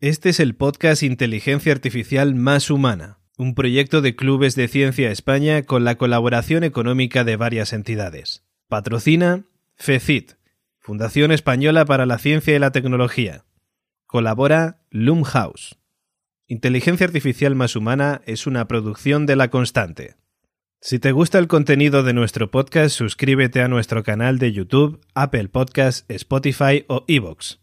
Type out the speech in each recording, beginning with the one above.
Este es el podcast Inteligencia Artificial Más Humana, un proyecto de Clubes de Ciencia España con la colaboración económica de varias entidades. Patrocina FECIT, Fundación Española para la Ciencia y la Tecnología. Colabora Loomhouse. Inteligencia Artificial Más Humana es una producción de La Constante. Si te gusta el contenido de nuestro podcast, suscríbete a nuestro canal de YouTube, Apple Podcasts, Spotify o Evox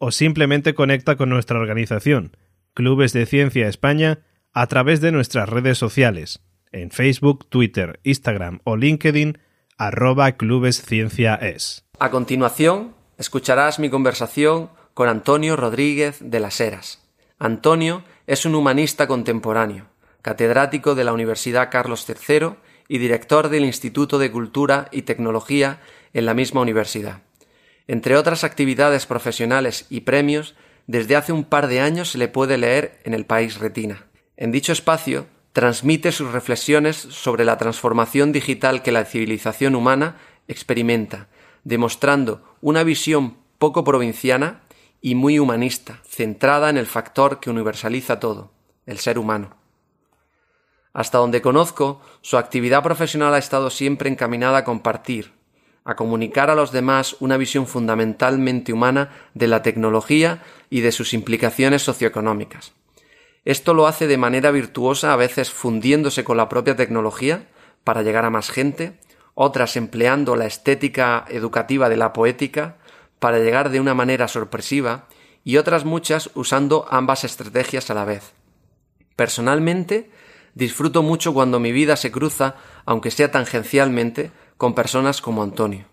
o simplemente conecta con nuestra organización, Clubes de Ciencia España, a través de nuestras redes sociales, en Facebook, Twitter, Instagram o LinkedIn, arroba clubescienciaes. A continuación, escucharás mi conversación con Antonio Rodríguez de las Heras. Antonio es un humanista contemporáneo, catedrático de la Universidad Carlos III y director del Instituto de Cultura y Tecnología en la misma universidad. Entre otras actividades profesionales y premios, desde hace un par de años se le puede leer en el País Retina. En dicho espacio, transmite sus reflexiones sobre la transformación digital que la civilización humana experimenta, demostrando una visión poco provinciana y muy humanista, centrada en el factor que universaliza todo, el ser humano. Hasta donde conozco, su actividad profesional ha estado siempre encaminada a compartir, a comunicar a los demás una visión fundamentalmente humana de la tecnología y de sus implicaciones socioeconómicas. Esto lo hace de manera virtuosa, a veces fundiéndose con la propia tecnología para llegar a más gente, otras empleando la estética educativa de la poética para llegar de una manera sorpresiva y otras muchas usando ambas estrategias a la vez. Personalmente, disfruto mucho cuando mi vida se cruza, aunque sea tangencialmente, con personas como Antonio.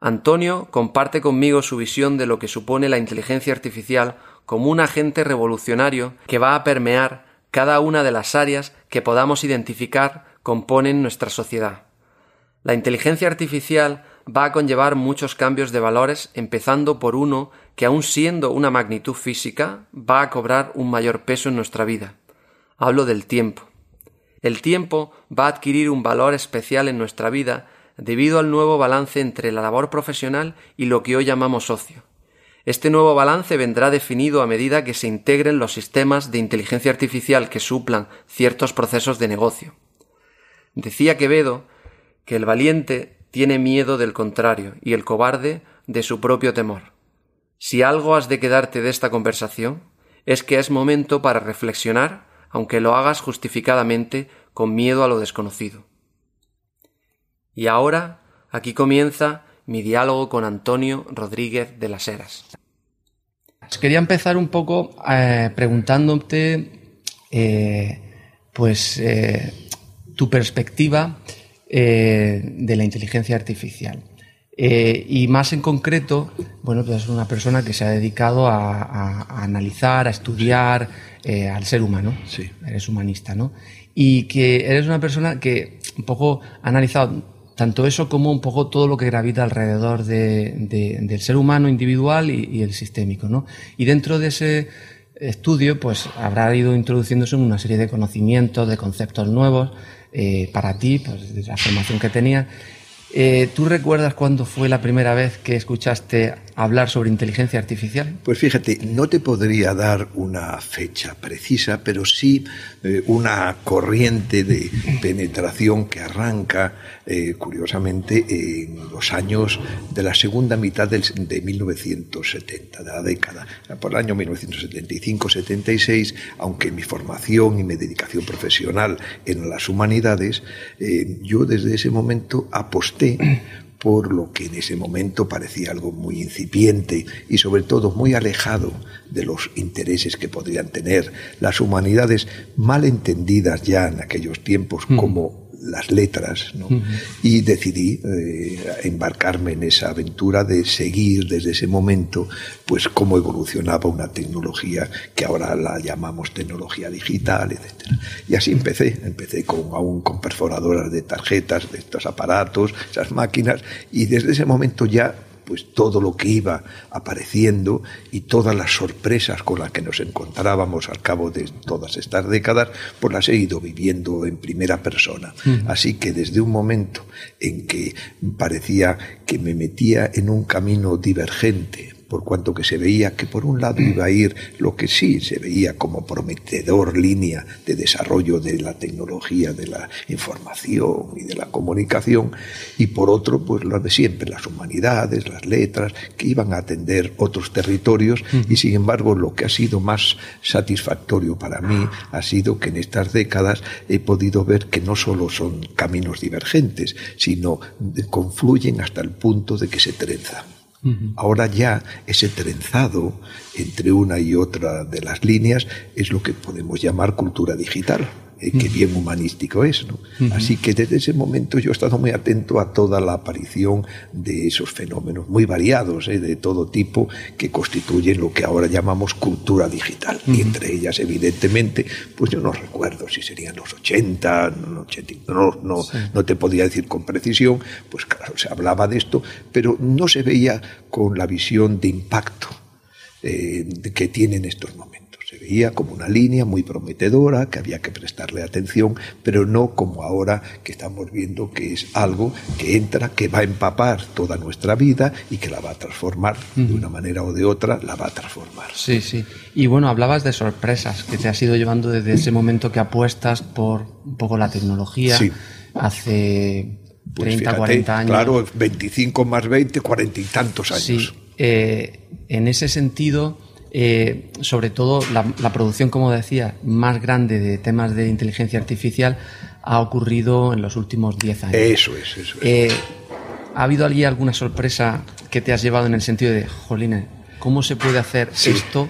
Antonio comparte conmigo su visión de lo que supone la inteligencia artificial como un agente revolucionario que va a permear cada una de las áreas que podamos identificar componen nuestra sociedad. La inteligencia artificial va a conllevar muchos cambios de valores, empezando por uno que, aun siendo una magnitud física, va a cobrar un mayor peso en nuestra vida. Hablo del tiempo. El tiempo va a adquirir un valor especial en nuestra vida debido al nuevo balance entre la labor profesional y lo que hoy llamamos ocio. Este nuevo balance vendrá definido a medida que se integren los sistemas de inteligencia artificial que suplan ciertos procesos de negocio. Decía Quevedo que el valiente tiene miedo del contrario y el cobarde de su propio temor. Si algo has de quedarte de esta conversación, es que es momento para reflexionar aunque lo hagas justificadamente con miedo a lo desconocido. Y ahora, aquí comienza mi diálogo con Antonio Rodríguez de las Heras. Quería empezar un poco eh, preguntándote, eh, pues, eh, tu perspectiva de la inteligencia artificial. Y más en concreto, bueno, pues es una persona que se ha dedicado a analizar, a estudiar, eh, al ser humano. Sí. Eres humanista, ¿no? Y que eres una persona que un poco ha analizado tanto eso como un poco todo lo que gravita alrededor del ser humano individual y, el sistémico, ¿no? Y dentro de ese estudio, pues habrá ido introduciéndose una serie de conocimientos, de conceptos nuevos eh, para ti, pues de la formación que tenía. Eh, ¿Tú recuerdas cuándo fue la primera vez que escuchaste hablar sobre inteligencia artificial? Pues fíjate, no te podría dar una fecha precisa, pero sí eh, una corriente de penetración que arranca, eh, curiosamente, en los años de la segunda mitad del, de 1970, de la década, por el año 1975-76, aunque mi formación y mi dedicación profesional en las humanidades, eh, yo desde ese momento aposté por lo que en ese momento parecía algo muy incipiente y sobre todo muy alejado de los intereses que podrían tener las humanidades mal entendidas ya en aquellos tiempos mm. como las letras, ¿no? Y decidí eh, embarcarme en esa aventura de seguir desde ese momento, pues cómo evolucionaba una tecnología que ahora la llamamos tecnología digital, etc. Y así empecé, empecé con, aún con perforadoras de tarjetas, de estos aparatos, esas máquinas, y desde ese momento ya pues todo lo que iba apareciendo y todas las sorpresas con las que nos encontrábamos al cabo de todas estas décadas, pues las he ido viviendo en primera persona. Así que desde un momento en que parecía que me metía en un camino divergente por cuanto que se veía que por un lado iba a ir lo que sí se veía como prometedor línea de desarrollo de la tecnología, de la información y de la comunicación, y por otro, pues lo de siempre, las humanidades, las letras, que iban a atender otros territorios, y sin embargo lo que ha sido más satisfactorio para mí ha sido que en estas décadas he podido ver que no solo son caminos divergentes, sino confluyen hasta el punto de que se trenzan. Ahora ya ese trenzado entre una y otra de las líneas es lo que podemos llamar cultura digital. Eh, que bien humanístico es. ¿no? Así que desde ese momento yo he estado muy atento a toda la aparición de esos fenómenos muy variados, ¿eh? de todo tipo, que constituyen lo que ahora llamamos cultura digital. Y entre ellas, evidentemente, pues yo no recuerdo si serían los 80, no, no, no, no te podía decir con precisión, pues claro, se hablaba de esto, pero no se veía con la visión de impacto eh, que tienen estos momentos. Veía como una línea muy prometedora, que había que prestarle atención, pero no como ahora que estamos viendo que es algo que entra, que va a empapar toda nuestra vida y que la va a transformar de una manera o de otra, la va a transformar. Sí, sí. Y bueno, hablabas de sorpresas que te has ido llevando desde ese momento que apuestas por un poco la tecnología. Sí. Hace 30, pues 40 años. Claro, 25 más 20, 40 y tantos años. Sí. Eh, en ese sentido, eh, sobre todo la, producción, como decía, más grande de temas de inteligencia artificial ha ocurrido en los últimos 10 años. Eso es, eso es. Eh, ¿Ha habido allí alguna sorpresa que te has llevado en el sentido de, jolines, ¿cómo se puede hacer esto?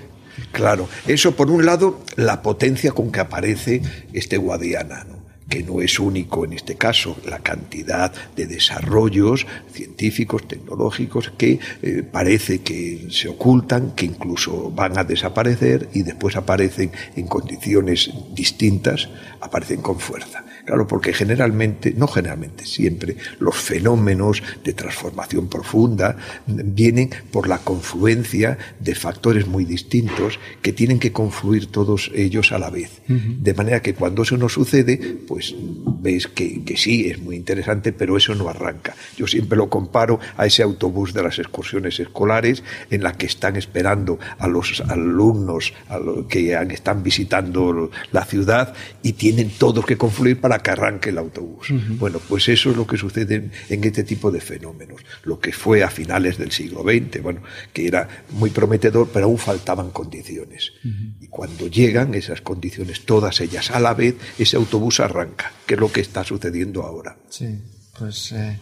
Claro, eso por un lado, la potencia con que aparece este Guadiana, ¿no? Que no es único en este caso, la cantidad de desarrollos científicos, tecnológicos que eh, parece que se ocultan, que incluso van a desaparecer y después aparecen en condiciones distintas, aparecen con fuerza. Claro, porque generalmente, no generalmente, siempre, los fenómenos de transformación profunda vienen por la confluencia de factores muy distintos que tienen que confluir todos ellos a la vez. De manera que cuando eso no sucede, pues veis que, que sí, es muy interesante, pero eso no arranca. Yo siempre lo comparo a ese autobús de las excursiones escolares en la que están esperando a los alumnos a que están visitando la ciudad y tienen todos que confluir para que arranque el autobús. Bueno, pues eso es lo que sucede en este tipo de fenómenos. Lo que fue a finales del siglo XX, bueno, que era muy prometedor, pero aún faltaban condiciones. Y cuando llegan esas condiciones, todas ellas a la vez, ese autobús arranca, que es lo que está sucediendo ahora. Sí, pues... Eh,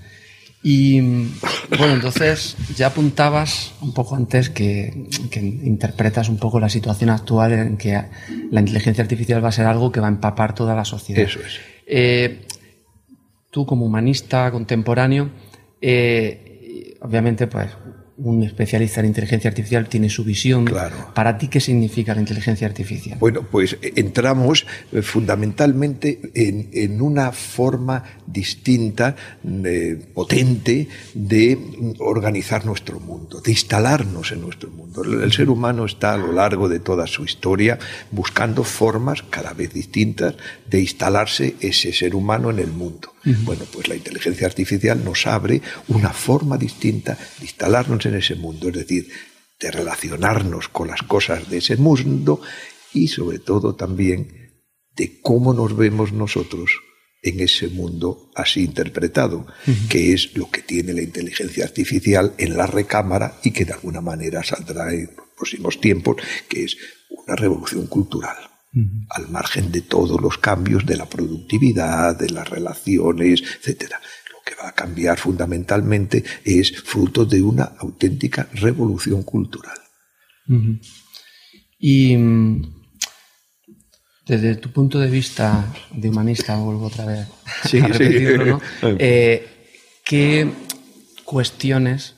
y bueno, entonces ya apuntabas un poco antes que, interpretas un poco la situación actual en que la inteligencia artificial va a ser algo que va a empapar toda la sociedad. Eso es. Eh, tú como humanista contemporáneo, eh, obviamente pues un especialista en inteligencia artificial tiene su visión. Claro. ¿Para ti qué significa la inteligencia artificial? Bueno, pues eh, entramos eh, fundamentalmente en, una forma distinta, potente, de organizar nuestro mundo, de instalarnos en nuestro mundo. El, ser humano está a lo largo de toda su historia buscando formas cada vez distintas de instalarse ese ser humano en el mundo. Bueno, pues la inteligencia artificial nos abre una forma distinta de instalarnos en ese mundo, es decir, de relacionarnos con las cosas de ese mundo y sobre todo también de cómo nos vemos nosotros en ese mundo así interpretado, que es lo que tiene la inteligencia artificial en la recámara y que de alguna manera saldrá en los próximos tiempos, que es una revolución cultural al margen de todos los cambios de la productividad, de las relaciones, etcétera. Lo que va a cambiar fundamentalmente es fruto de una auténtica revolución cultural. Y mm, desde tu punto de vista de humanista, vuelvo otra vez a repetirlo, ¿no? Eh, ¿Qué cuestiones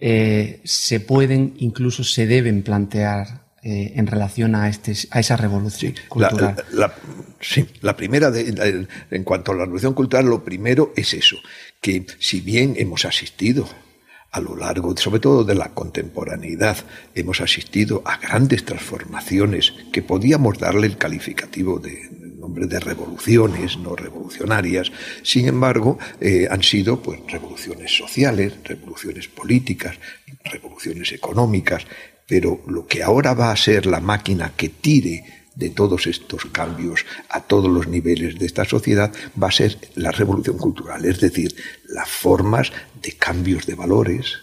eh, se pueden, incluso se deben plantear eh, en relación a, este, a esa revolución cultural? La, sí, la primera, en cuanto a la revolución cultural, lo primero es eso, que si bien hemos asistido a lo largo, sobre todo de la contemporaneidad, hemos asistido a grandes transformaciones que podíamos darle el calificativo de nombre de revoluciones, no revolucionarias. Sin embargo, eh, han sido pues, revoluciones sociales, revoluciones políticas, revoluciones económicas, pero lo que ahora va a ser la máquina que tire de todos estos cambios a todos los niveles de esta sociedad va a ser la revolución cultural, es decir, las formas de cambios de valores,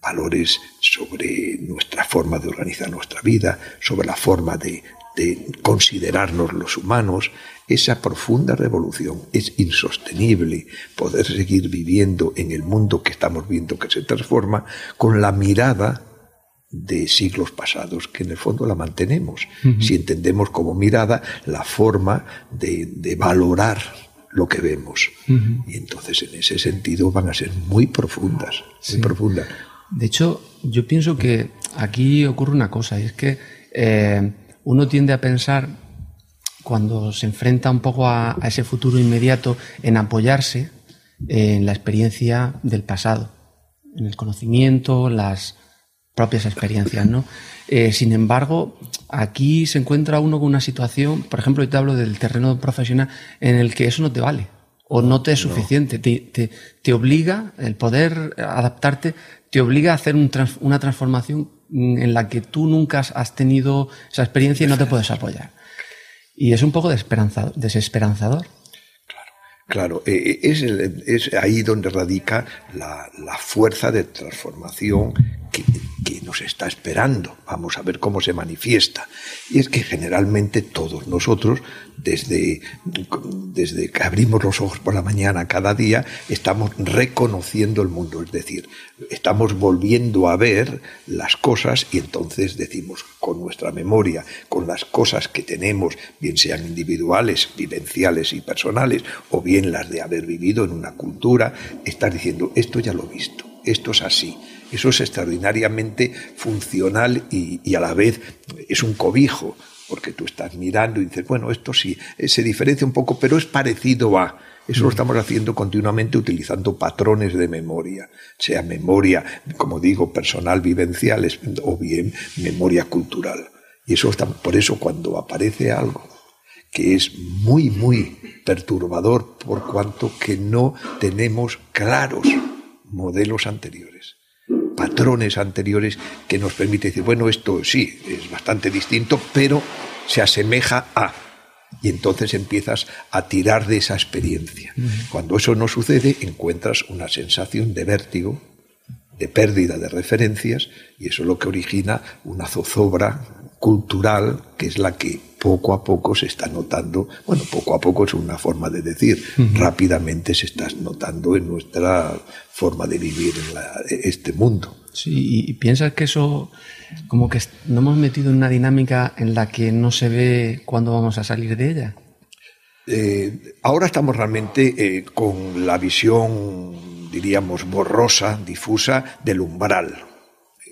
valores sobre nuestra forma de organizar nuestra vida, sobre la forma de, considerarnos los humanos, esa profunda revolución es insostenible poder seguir viviendo en el mundo que estamos viendo que se transforma con la mirada de siglos pasados, que en el fondo la mantenemos, si entendemos como mirada la forma de, valorar lo que vemos. Y entonces en ese sentido van a ser muy profundas, muy profundas. De hecho, yo pienso que aquí ocurre una cosa, y es que eh, uno tiende a pensar, cuando se enfrenta un poco a, ese futuro inmediato, en apoyarse en la experiencia del pasado, en el conocimiento, las propias experiencias, ¿no? Eh, sin embargo, aquí se encuentra uno con una situación, por ejemplo, yo te hablo del terreno profesional, en el que eso no te vale o no te es suficiente. Te, te, obliga, el poder adaptarte, te obliga a hacer una transformación en la que tú nunca has tenido esa experiencia y no te puedes apoyar. Y es un poco desesperanzador. Claro, eh, eh, es, ahí donde radica la, la fuerza de transformación que, nos está esperando. Vamos a ver cómo se manifiesta. Y es que generalmente todos nosotros desde, desde que abrimos los ojos por la mañana cada día, estamos reconociendo el mundo, es decir, estamos volviendo a ver las cosas y entonces decimos con nuestra memoria, con las cosas que tenemos, bien sean individuales, vivenciales y personales, o bien las de haber vivido en una cultura, estar diciendo, esto ya lo he visto, esto es así. Eso es extraordinariamente funcional y, y a la vez es un cobijo porque tú estás mirando y dices, bueno, esto sí, eh, se diferencia un poco, pero es parecido a... Eso lo mm. estamos haciendo continuamente utilizando patrones de memoria, sea memoria, como digo, personal, vivencial, o bien memoria cultural. Y eso está, por eso cuando aparece algo que es muy, muy perturbador por cuanto que no tenemos claros modelos anteriores patrones anteriores que nos permite decir, bueno, esto sí, es bastante distinto, pero se asemeja a. Y entonces empiezas a tirar de esa experiencia. Cuando eso no sucede, encuentras una sensación de vértigo, de pérdida de referencias, y eso es lo que origina una zozobra cultural, que es la que poco a poco se está notando, bueno, poco a poco es una forma de decir, rápidamente se está notando en nuestra forma de vivir en este mundo. Sí, y piensas que eso, como que no hemos metido en una dinámica en la que no se ve cuándo vamos a salir de ella. Eh, ahora estamos realmente eh, con la visión, diríamos, borrosa, difusa del umbral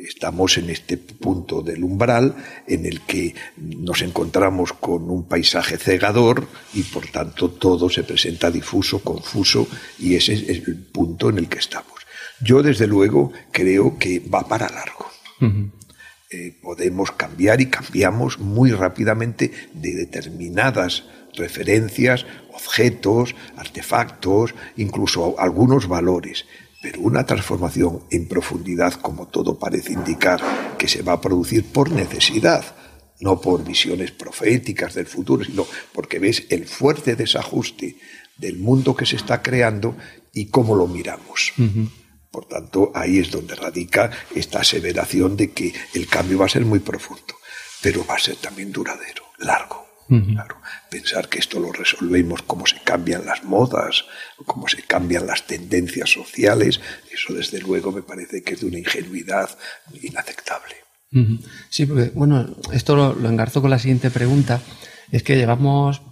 estamos en este punto del umbral en el que nos encontramos con un paisaje cegador y por tanto todo se presenta difuso, confuso y ese es el punto en el que estamos. Yo desde luego creo que va para largo. Eh, podemos cambiar y cambiamos muy rápidamente de determinadas referencias, objetos, artefactos, incluso algunos valores. Pero una transformación en profundidad, como todo parece indicar, que se va a producir por necesidad, no por visiones proféticas del futuro, sino porque ves el fuerte desajuste del mundo que se está creando y cómo lo miramos. Por tanto, ahí es donde radica esta aseveración de que el cambio va a ser muy profundo, pero va a ser también duradero, largo. Claro, pensar que esto lo resolvemos como se cambian las modas, cómo se cambian las tendencias sociales, eso desde luego me parece que es de una ingenuidad inaceptable. Sí, porque, bueno, esto lo, engarzo con la siguiente pregunta. Es que llevamos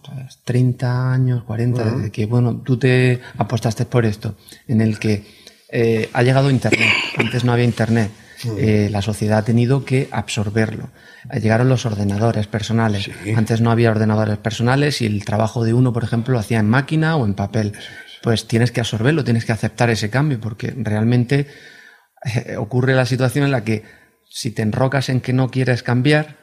30 pues, años, 40, desde que, bueno, tú te apostaste por esto, en el que eh, ha llegado Internet. Antes no había Internet. Eh, la sociedad ha tenido que absorberlo. Llegaron los ordenadores personales. Antes no había ordenadores personales y el trabajo de uno, por ejemplo, lo hacía en máquina o en papel. Pues tienes que absorberlo, tienes que aceptar ese cambio, porque realmente eh, ocurre la situación en la que si te enrocas en que no quieres cambiar,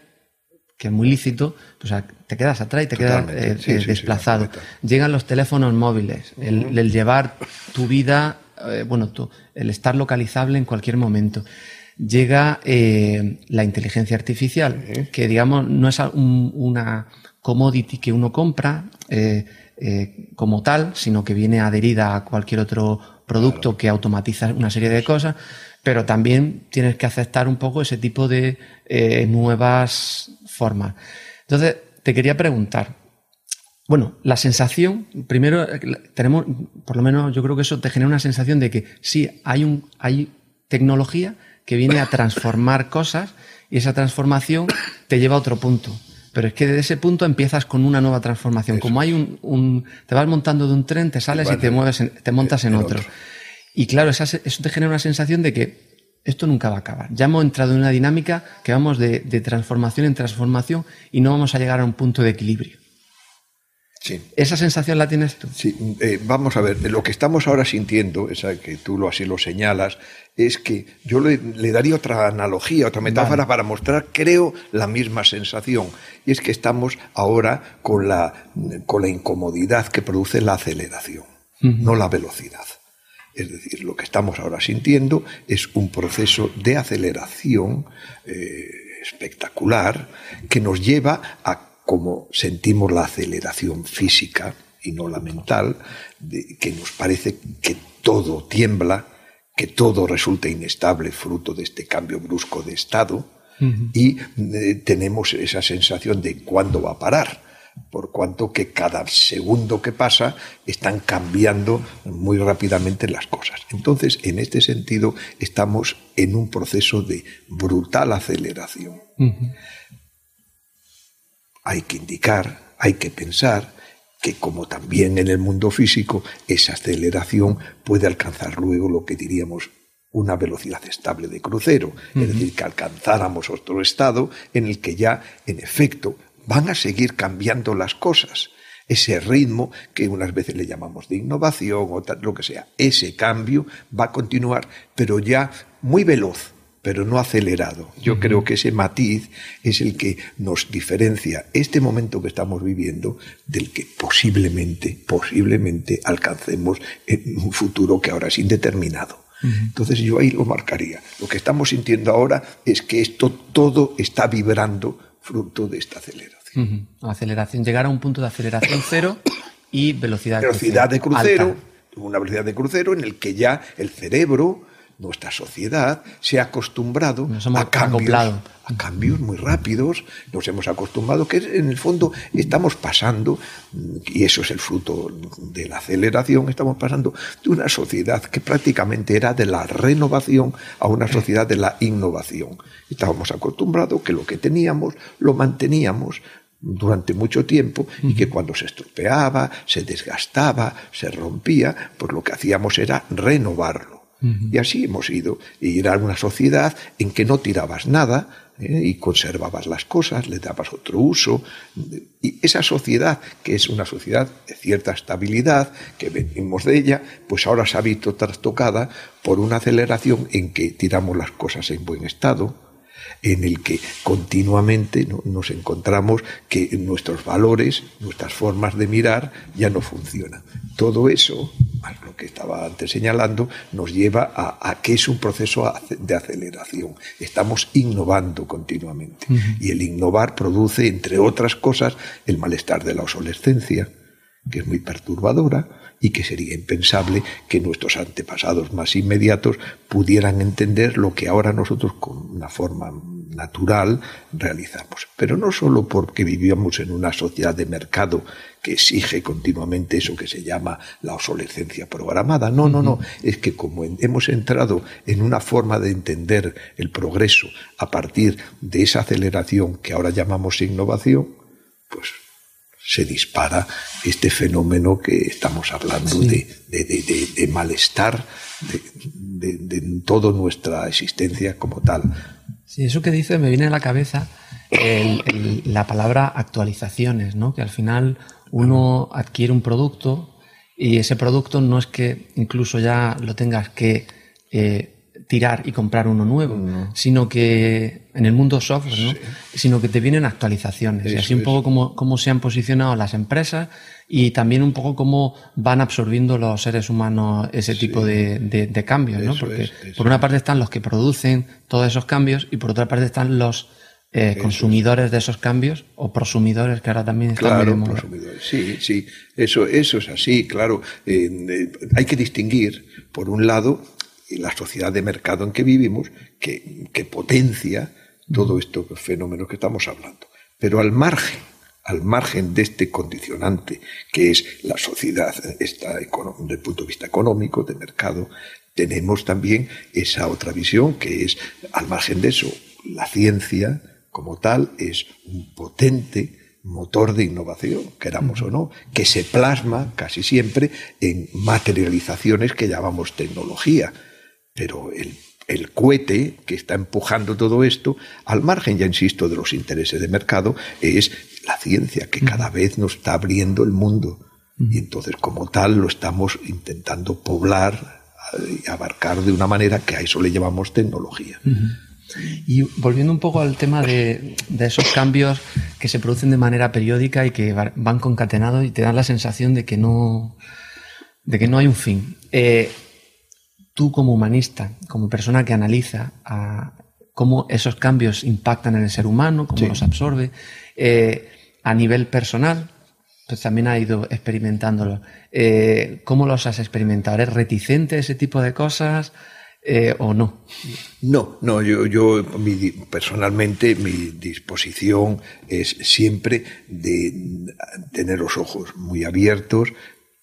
que es muy lícito, pues te quedas atrás y te quedas eh, eh, desplazado. Llegan los teléfonos móviles, el, llevar tu vida, bueno, el estar localizable en cualquier momento. Llega la inteligencia artificial, que digamos no es una commodity que uno compra como tal, sino que viene adherida a cualquier otro producto que automatiza una serie de cosas, pero también tienes que aceptar un poco ese tipo de nuevas formas. Entonces, te quería preguntar, bueno, la sensación, primero tenemos, por lo menos yo creo que eso te genera una sensación de que sí, hay, un, hay tecnología que viene a transformar cosas y esa transformación te lleva a otro punto. Pero es que desde ese punto empiezas con una nueva transformación. Como hay un, te vas montando de un tren, te sales y te mueves, te montas en, otro. Y claro, eso te genera una sensación de que esto nunca va a acabar. Ya hemos entrado en una dinámica que vamos de, transformación en transformación y no vamos a llegar a un punto de equilibrio. Sí. ¿Esa sensación la tienes tú? Sí, eh, vamos a ver, lo que estamos ahora sintiendo, esa que tú lo así lo señalas, es que yo le, daría otra analogía, otra metáfora para mostrar, creo, la misma sensación. Y es que estamos ahora con la, con la incomodidad que produce la aceleración, no la velocidad. Es decir, lo que estamos ahora sintiendo es un proceso de aceleración eh, espectacular que nos lleva a, como sentimos la aceleración física y no la mental, que nos parece que todo tiembla, que todo resulta inestable fruto de este cambio brusco de estado, y eh, tenemos esa sensación de cuándo va a parar por cuanto que cada segundo que pasa están cambiando muy rápidamente las cosas. Entonces, en este sentido, estamos en un proceso de brutal aceleración. Hay que indicar, hay que pensar que como también en el mundo físico, esa aceleración puede alcanzar luego lo que diríamos una velocidad estable de crucero, es decir, que alcanzáramos otro estado en el que ya, en efecto, van a seguir cambiando las cosas. Ese ritmo que unas veces le llamamos de innovación o lo que sea, ese cambio va a continuar, pero ya muy veloz, pero no acelerado. Yo creo que ese matiz es el que nos diferencia este momento que estamos viviendo del que posiblemente, posiblemente alcancemos en un futuro que ahora es indeterminado. Entonces yo ahí lo marcaría. Lo que estamos sintiendo ahora es que esto todo está vibrando fruto de esta aceleración. Aceleración, llegar a un punto de aceleración cero y velocidad, velocidad de crucero. Una velocidad de crucero en el que ya el cerebro nuestra sociedad se ha acostumbrado a cambios, a cambios muy rápidos, nos hemos acostumbrado que en el fondo estamos pasando, y eso es el fruto de la aceleración, estamos pasando de una sociedad que prácticamente era de la renovación a una sociedad de la innovación. Estábamos acostumbrados que lo que teníamos lo manteníamos, durante mucho tiempo y que cuando se estropeaba, se desgastaba, se rompía, pues lo que hacíamos era renovarlo. Y así hemos ido. Y era una sociedad en que no tirabas nada ¿eh? y conservabas las cosas, le dabas otro uso. Y esa sociedad, que es una sociedad de cierta estabilidad, que venimos de ella, pues ahora se ha visto trastocada por una aceleración en que tiramos las cosas en buen estado, en el que continuamente nos encontramos que nuestros valores, nuestras formas de mirar ya no funcionan. Todo eso, lo que estaba antes señalando, nos lleva a, que es un proceso de aceleración. Estamos innovando continuamente. Y el innovar produce, entre otras cosas, el malestar de la obsolescencia, que es muy perturbadora y que sería impensable que nuestros antepasados más inmediatos pudieran entender lo que ahora nosotros con una forma natural realizamos. Pero no solo porque vivíamos en una sociedad de mercado que exige continuamente eso que se llama la obsolescencia programada. No, no, no. Es que como hemos entrado en una forma de entender el progreso a partir de esa aceleración que ahora llamamos innovación, pues se dispara este fenómeno que estamos hablando de, de, malestar de, toda nuestra existencia como tal. Sí, eso que dice me viene a la cabeza la palabra actualizaciones, ¿no? que al final uno adquiere un producto y ese producto no es que incluso ya lo tengas que eh, tirar y comprar uno nuevo, sino que en el mundo software, ¿no? sino que te vienen actualizaciones. y así un poco como, cómo se han posicionado las empresas y también un poco cómo van absorbiendo los seres humanos ese tipo de, de, cambios, ¿no? Porque por una parte están los que producen todos esos cambios y por otra parte están los eh, consumidores de esos cambios o prosumidores que ahora también están claro, prosumidores. Sí, sí, eso, eso es así, claro. Eh, eh, hay que distinguir, por un lado, la sociedad de mercado en que vivimos, que, que potencia todo esto fenómeno que estamos hablando. Pero al margen al margen de este condicionante que es la sociedad esta, desde el punto de vista económico, de mercado, tenemos también esa otra visión que es, al margen de eso, la ciencia como tal es un potente motor de innovación, queramos o no, que se plasma casi siempre en materializaciones que llamamos tecnología. Pero el el cohete que está empujando todo esto, al margen, ya insisto, de los intereses de mercado, es la ciencia que cada vez nos está abriendo el mundo. Y entonces, como tal, lo estamos intentando poblar y abarcar de una manera que a eso le llamamos tecnología. Y volviendo un poco al tema de, esos cambios que se producen de manera periódica y que van concatenados y te dan la sensación de que no, de que no hay un fin. Eh, tú como humanista, como persona que analiza cómo esos cambios impactan en el ser humano, cómo los absorbe, eh, a nivel personal, pues también ha ido experimentándolo. Eh, ¿Cómo los has experimentado? ¿Eres reticente a ese tipo de cosas eh, o no? No, no, yo, yo personalmente mi disposición es siempre de tener los ojos muy abiertos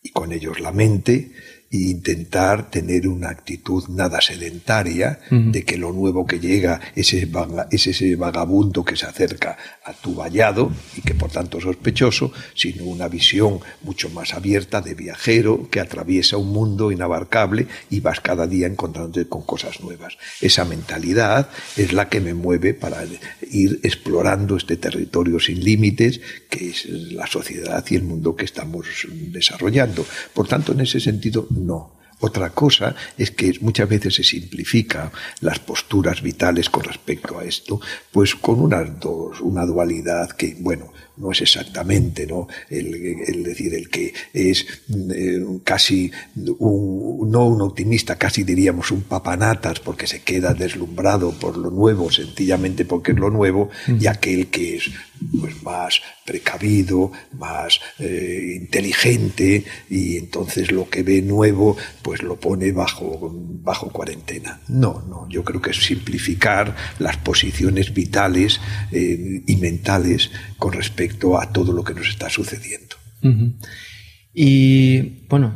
y con ellos la mente e intentar tener una actitud nada sedentaria de que lo nuevo que llega es ese, es ese vagabundo que se acerca a tu vallado y que por tanto es sospechoso, sino una visión mucho más abierta de viajero que atraviesa un mundo inabarcable y vas cada día encontrándote con cosas nuevas. Esa mentalidad es la que me mueve para ir explorando este territorio sin límites que es la sociedad y el mundo que estamos desarrollando. Por tanto, en ese sentido, no. Otra cosa es que muchas veces se simplifica las posturas vitales con respecto a esto, pues con una, una dualidad que, bueno, no es exactamente, ¿no? El, decir, el que es eh, casi un, no un optimista, casi diríamos un papanatas porque se queda deslumbrado por lo nuevo, sencillamente porque es lo nuevo, y aquel que es pues más precavido, más eh, inteligente y entonces lo que ve nuevo pues lo pone bajo, bajo cuarentena. No, no, yo creo que es simplificar las posiciones vitales eh, y mentales con respecto a todo lo que nos está sucediendo. Y bueno,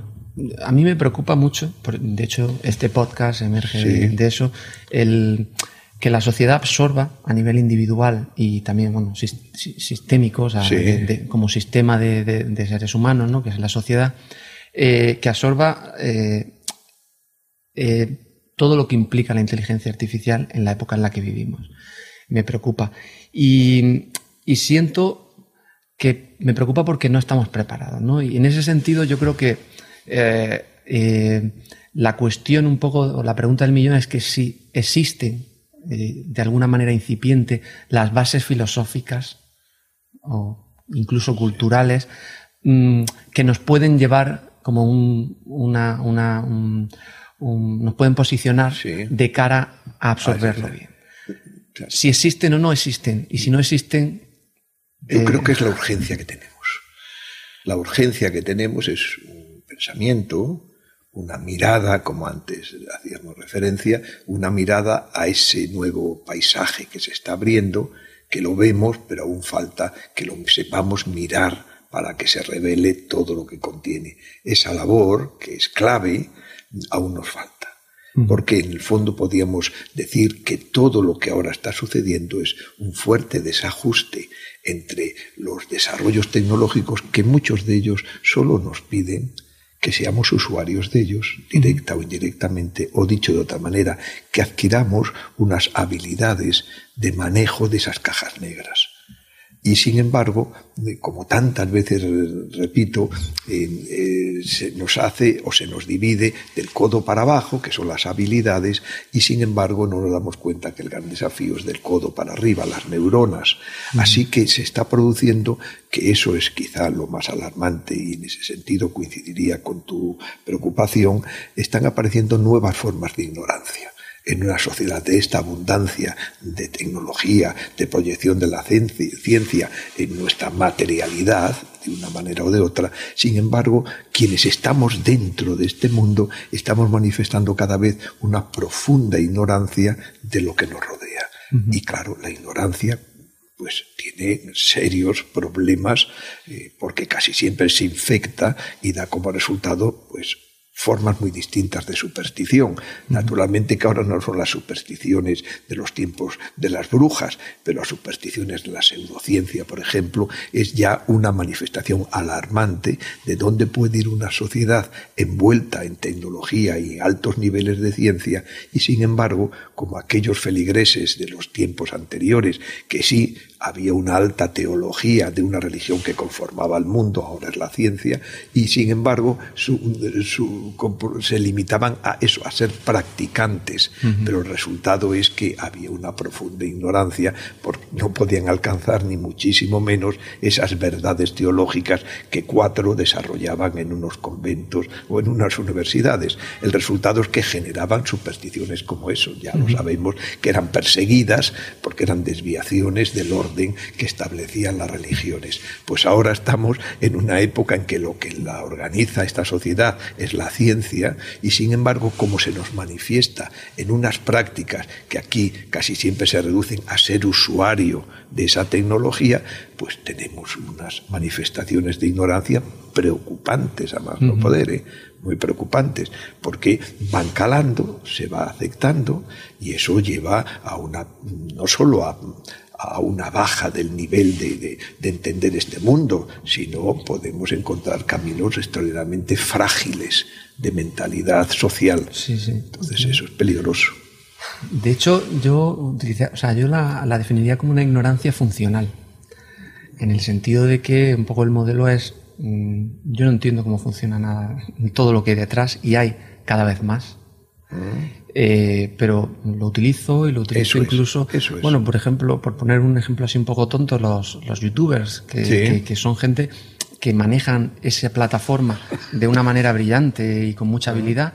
a mí me preocupa mucho, de hecho este podcast emerge de eso, el que la sociedad absorba a nivel individual y también bueno, sistémico, como sistema de, seres humanos, ¿no? que es la sociedad, eh, que absorba eh, eh, todo lo que implica la inteligencia artificial en la época en la que vivimos. Me preocupa. Y, y siento que me preocupa porque no estamos preparados. ¿no? Y en ese sentido yo creo que la cuestión un poco, o la pregunta del millón es que si existen eh, de alguna manera incipiente las bases filosóficas o incluso culturales mm, que nos pueden llevar como un, una, una nos pueden posicionar de cara a absorberlo bien. Si existen o no existen, y si no existen... Yo creo que es la urgencia que tenemos. La urgencia que tenemos es un pensamiento, una mirada, como antes hacíamos referencia, una mirada a ese nuevo paisaje que se está abriendo, que lo vemos, pero aún falta que lo sepamos mirar para que se revele todo lo que contiene. Esa labor, que es clave, aún nos falta. Porque en el fondo podríamos decir que todo lo que ahora está sucediendo es un fuerte desajuste entre los desarrollos tecnológicos que muchos de ellos solo nos piden que seamos usuarios de ellos, directa o indirectamente, o dicho de otra manera, que adquiramos unas habilidades de manejo de esas cajas negras. Y sin embargo, como tantas veces repito, eh, se nos hace o se nos divide del codo para abajo, que son las habilidades, y sin embargo no nos damos cuenta que el gran desafío es del codo para arriba, las neuronas. Así que se está produciendo, que eso es quizá lo más alarmante y en ese sentido coincidiría con tu preocupación, están apareciendo nuevas formas de ignorancia en una sociedad de esta abundancia de tecnología, de proyección de la ciencia en nuestra materialidad, de una manera o de otra, sin embargo, quienes estamos dentro de este mundo estamos manifestando cada vez una profunda ignorancia de lo que nos rodea. Y claro, la ignorancia pues tiene serios problemas eh, porque casi siempre se infecta y da como resultado pues formas muy distintas de superstición. Naturalmente que ahora no son las supersticiones de los tiempos de las brujas, pero las supersticiones de la pseudociencia, por ejemplo, es ya una manifestación alarmante de dónde puede ir una sociedad envuelta en tecnología y altos niveles de ciencia y sin embargo, como aquellos feligreses de los tiempos anteriores que sí había una alta teología de una religión que conformaba al mundo, ahora es la ciencia, y sin embargo se limitaban a eso, a ser practicantes, pero el resultado es que había una profunda ignorancia, porque no podían alcanzar ni muchísimo menos esas verdades teológicas que cuatro desarrollaban en unos conventos o en unas universidades. El resultado es que generaban supersticiones como eso, ya lo sabemos, que eran perseguidas porque eran desviaciones del orden que establecían las religiones. Pues ahora estamos en una época en que lo que la organiza esta sociedad es la ciencia y sin embargo como se nos manifiesta en unas prácticas que aquí casi siempre se reducen a ser usuario de esa tecnología, pues tenemos unas manifestaciones de ignorancia preocupantes a más no poder, ¿eh? muy preocupantes, porque van calando, se va aceptando y eso lleva a una, no solo a, a una baja del nivel de, entender este mundo, sino podemos encontrar caminos extraordinariamente frágiles de mentalidad social. Entonces eso es peligroso. De hecho, yo, o sea, yo la, definiría como una ignorancia funcional, en el sentido de que un poco el modelo es, mm, yo no entiendo cómo funciona nada, todo lo que hay detrás y hay cada vez más. Mm. Eh, pero lo utilizo y lo utilizo incluso. Bueno, por ejemplo, por poner un ejemplo así un poco tonto, los, los youtubers, que, que, son gente que manejan esa plataforma de una manera brillante y con mucha habilidad.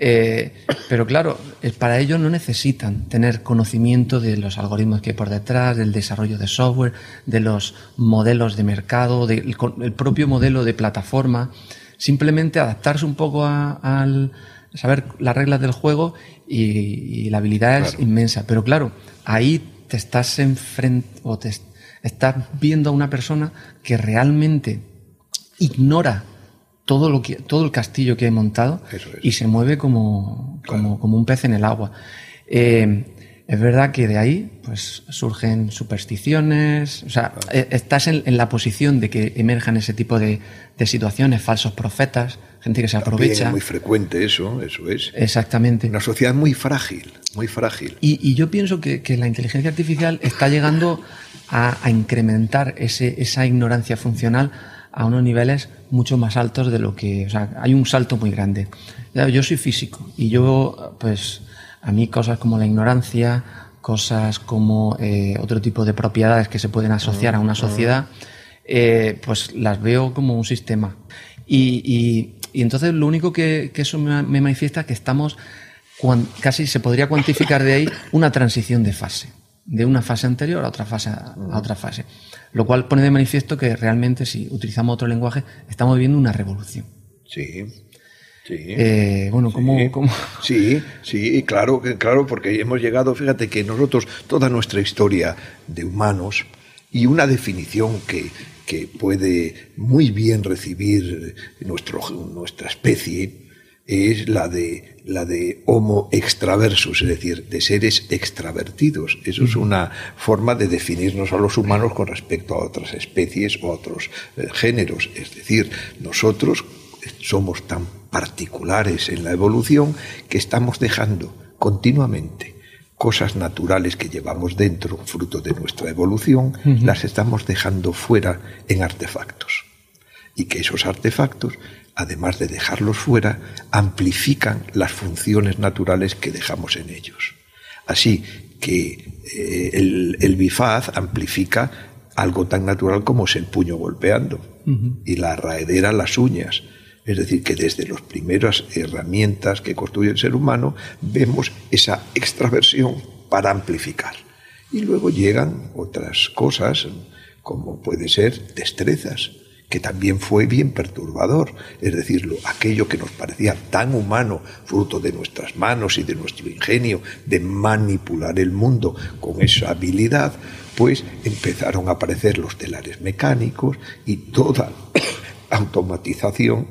Eh, pero claro, para ello no necesitan tener conocimiento de los algoritmos que hay por detrás, del desarrollo de software, de los modelos de mercado, del el propio modelo de plataforma. Simplemente adaptarse un poco al, saber las reglas del juego y, la habilidad es inmensa. Pero claro, ahí te estás enfrente o te estás viendo a una persona que realmente ignora todo lo que todo el castillo que he montado y se mueve como, como, un pez en el agua. Eh, es verdad que de ahí pues surgen supersticiones, o sea, e, estás en, la posición de que emerjan ese tipo de, situaciones, falsos profetas, gente que se aprovecha. Es muy frecuente eso, eso es. Exactamente. Una sociedad muy frágil, muy frágil. Y, yo pienso que, la inteligencia artificial está llegando a, incrementar ese, esa ignorancia funcional a unos niveles mucho más altos de lo que, o sea, hay un salto muy grande. Yo soy físico y yo, pues, a mí cosas como la ignorancia, cosas como eh, otro tipo de propiedades que se pueden asociar a una sociedad, eh, pues las veo como un sistema. Y, entonces lo único que, eso me, manifiesta es que estamos, casi se podría cuantificar de ahí una transición de fase, de una fase anterior a otra fase, a otra fase. Lo cual pone de manifiesto que realmente si utilizamos otro lenguaje estamos viviendo una revolución. Sí. Sí. Eh, bueno, ¿cómo, sí, Sí, claro, claro, porque hemos llegado, fíjate que nosotros, toda nuestra historia de humanos y una definición que, que puede muy bien recibir nuestro, nuestra especie es la de, la de homo extraversus, es decir, de seres extravertidos. Eso es una forma de definirnos a los humanos con respecto a otras especies o a otros eh, géneros. Es decir, nosotros somos tan particulares en la evolución que estamos dejando continuamente cosas naturales que llevamos dentro, fruto de nuestra evolución, las estamos dejando fuera en artefactos. Y que esos artefactos, además de dejarlos fuera, amplifican las funciones naturales que dejamos en ellos. Así que eh, el, bifaz amplifica algo tan natural como es el puño golpeando y la raedera las uñas es decir, que desde las primeras herramientas que construye el ser humano vemos esa extraversión para amplificar. Y luego llegan otras cosas, como puede ser destrezas, que también fue bien perturbador. Es decir, aquello que nos parecía tan humano, fruto de nuestras manos y de nuestro ingenio, de manipular el mundo con esa habilidad, pues empezaron a aparecer los telares mecánicos y toda automatización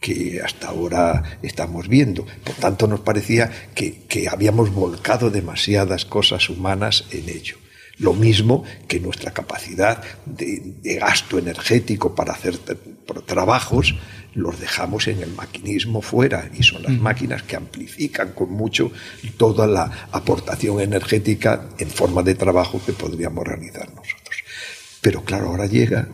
que hasta ahora estamos viendo. Por tanto, nos parecía que, habíamos volcado demasiadas cosas humanas en ello. Lo mismo que nuestra capacidad de, gasto energético para hacer trabajos los dejamos en el maquinismo fuera y son las máquinas que amplifican con mucho toda la aportación energética en forma de trabajo que podríamos realizar nosotros. Pero claro, ahora llega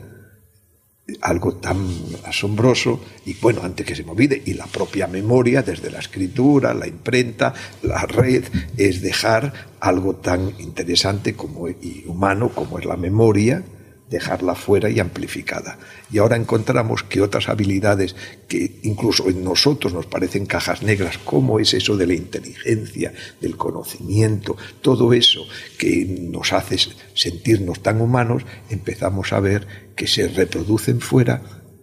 algo tan asombroso y bueno, antes que se me olvide, y la propia memoria, desde la escritura, la imprenta, la red, es dejar algo tan interesante como, y humano como es la memoria, dejarla fuera y amplificada. Y ahora encontramos que otras habilidades que incluso en nosotros nos parecen cajas negras, como es eso de la inteligencia, del conocimiento, todo eso que nos hace sentirnos tan humanos, empezamos a ver que se reproducen fuera,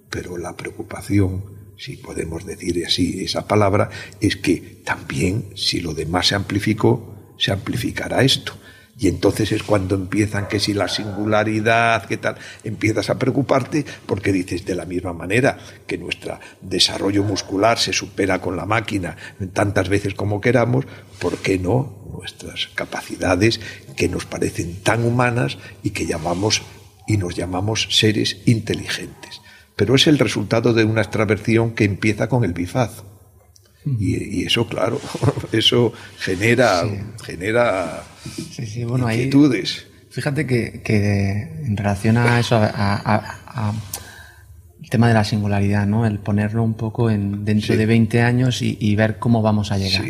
pero la preocupación, si podemos decir así esa palabra, es que también si lo demás se amplificó, se amplificará esto y entonces es cuando empiezan que si la singularidad, qué tal, empiezas a preocuparte porque dices de la misma manera que nuestro desarrollo muscular se supera con la máquina tantas veces como queramos, ¿por qué no nuestras capacidades que nos parecen tan humanas y que llamamos y nos llamamos seres inteligentes? Pero es el resultado de una extraversión que empieza con el bifaz. Y, eso, claro, eso genera, genera inquietudes. fíjate que, en relación a eso, a, el tema de la singularidad, ¿no? El ponerlo un poco en, dentro de 20 años y, ver cómo vamos a llegar.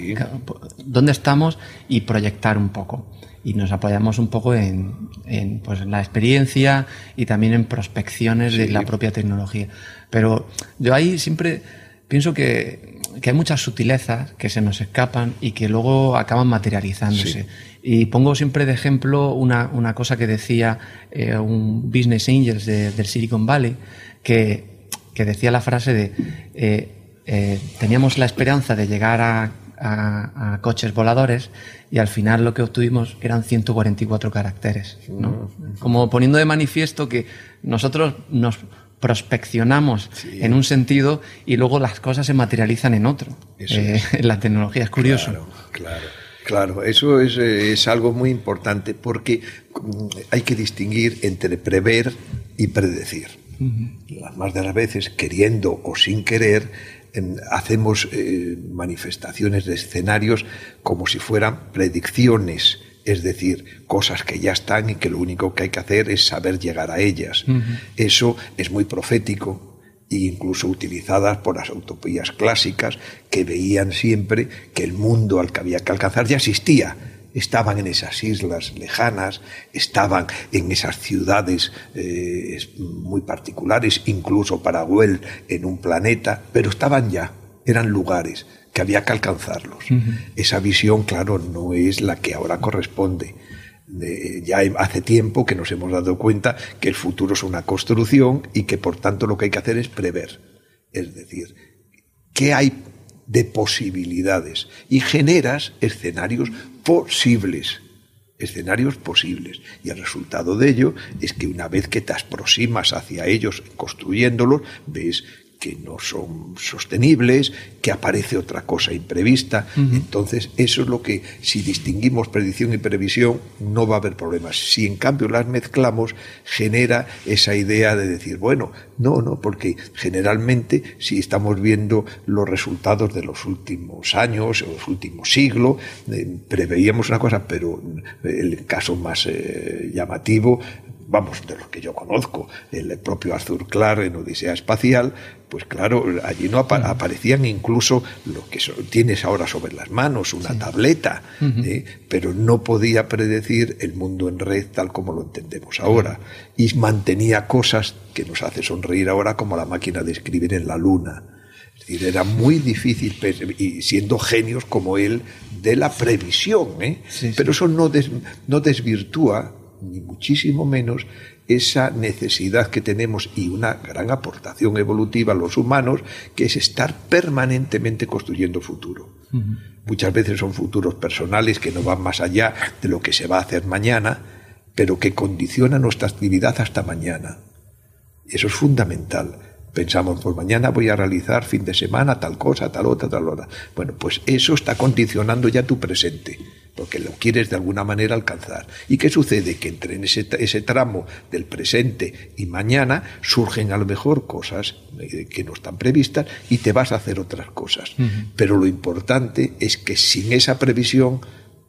¿Dónde estamos? Y proyectar un poco. Y nos apoyamos un poco en, en pues, la experiencia y también en prospecciones de la propia tecnología. Pero yo ahí siempre pienso que, que, hay muchas sutilezas que se nos escapan y que luego acaban materializándose. Y pongo siempre de ejemplo una, una cosa que decía eh, un Business Angels del Silicon Valley, que, que, decía la frase de eh, eh, teníamos la esperanza de llegar a, a, a, coches voladores y al final lo que obtuvimos eran 144 caracteres. ¿no? Como poniendo de manifiesto que nosotros nos prospeccionamos en un sentido y luego las cosas se materializan en otro. Eh, en la tecnología es curioso. Claro, claro. Claro, eso es, es, algo muy importante porque mm, hay que distinguir entre prever y predecir. Las más de las veces, queriendo o sin querer, hacemos eh, manifestaciones de escenarios como si fueran predicciones es decir, cosas que ya están y que lo único que hay que hacer es saber llegar a ellas. Eso es muy profético e incluso utilizadas por las utopías clásicas que veían siempre que el mundo al que había que alcanzar ya existía. Estaban en esas islas lejanas, estaban en esas ciudades eh, muy particulares, incluso para Güell en un planeta, pero estaban ya, eran lugares que había que alcanzarlos. Esa visión, claro, no es la que ahora corresponde. ya hace tiempo que nos hemos dado cuenta que el futuro es una construcción y que por tanto lo que hay que hacer es prever. Es decir, ¿qué hay de posibilidades? Y generas escenarios posibles escenarios posibles. Y el resultado de ello es que una vez que te aproximas hacia ellos construyéndolos, ves que no son sostenibles, que aparece otra cosa imprevista. Entonces, eso es lo que, si distinguimos predicción y previsión, no va a haber problemas. Si en cambio las mezclamos, genera esa idea de decir, bueno, no, no, porque generalmente si estamos viendo los resultados de los últimos años o los últimos siglos, eh, preveíamos una cosa, pero el caso más eh, llamativo vamos, de los que yo conozco, el propio Arthur Clarke en Odisea Espacial, pues claro, allí no aparecían incluso lo que tienes ahora sobre las manos, una tableta, ¿eh? pero no podía predecir el mundo en red tal como lo entendemos ahora. Y mantenía cosas que nos hace sonreír ahora como la máquina de escribir en la luna. Es decir, era muy difícil, y siendo genios como él, de la previsión, ¿eh? pero eso no, no desvirtúa ni muchísimo menos esa necesidad que tenemos y una gran aportación evolutiva a los humanos, que es estar permanentemente construyendo futuro. Muchas veces son futuros personales que no van más allá de lo que se va a hacer mañana, pero que condicionan nuestra actividad hasta mañana. Eso es fundamental. Pensamos, pues mañana voy a realizar fin de semana tal cosa, tal otra, tal otra. Bueno, pues eso está condicionando ya tu presente porque lo quieres de alguna manera alcanzar. ¿Y qué sucede? Que entre en ese, ese tramo del presente y mañana surgen a lo mejor cosas eh, que no están previstas y te vas a hacer otras cosas. Pero lo importante es que sin esa previsión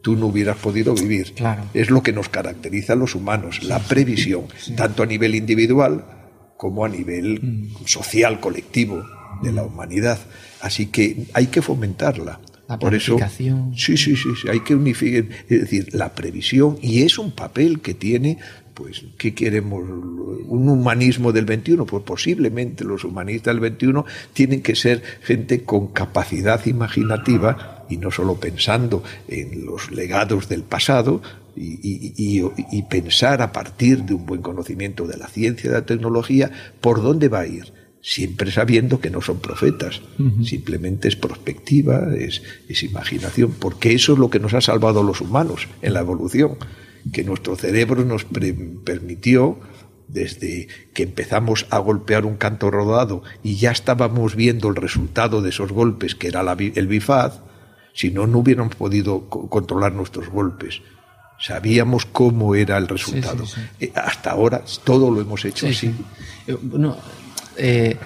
tú no hubieras podido vivir. Claro. Es lo que nos caracteriza a los humanos, la previsión, tanto a nivel individual como a nivel social, colectivo de la humanidad. Así que hay que fomentarla. La Por eso, sí, sí, sí, hay que unificar, es decir, la previsión, y es un papel que tiene, pues, ¿qué queremos? ¿Un humanismo del 21? Pues posiblemente los humanistas del 21 tienen que ser gente con capacidad imaginativa y no solo pensando en los legados del pasado, y, y, pensar a partir de un buen conocimiento de la ciencia, de la tecnología, por dónde va a ir siempre sabiendo que no son profetas, simplemente es perspectiva, es, imaginación, porque eso es lo que nos ha salvado a los humanos en la evolución, que nuestro cerebro nos permitió, desde que empezamos a golpear un canto rodado y ya estábamos viendo el resultado de esos golpes, que era el bifaz, si no, no hubiéramos podido controlar nuestros golpes. Sabíamos cómo era el resultado. Eh, hasta ahora todo lo hemos hecho así. Eh, eh, eh,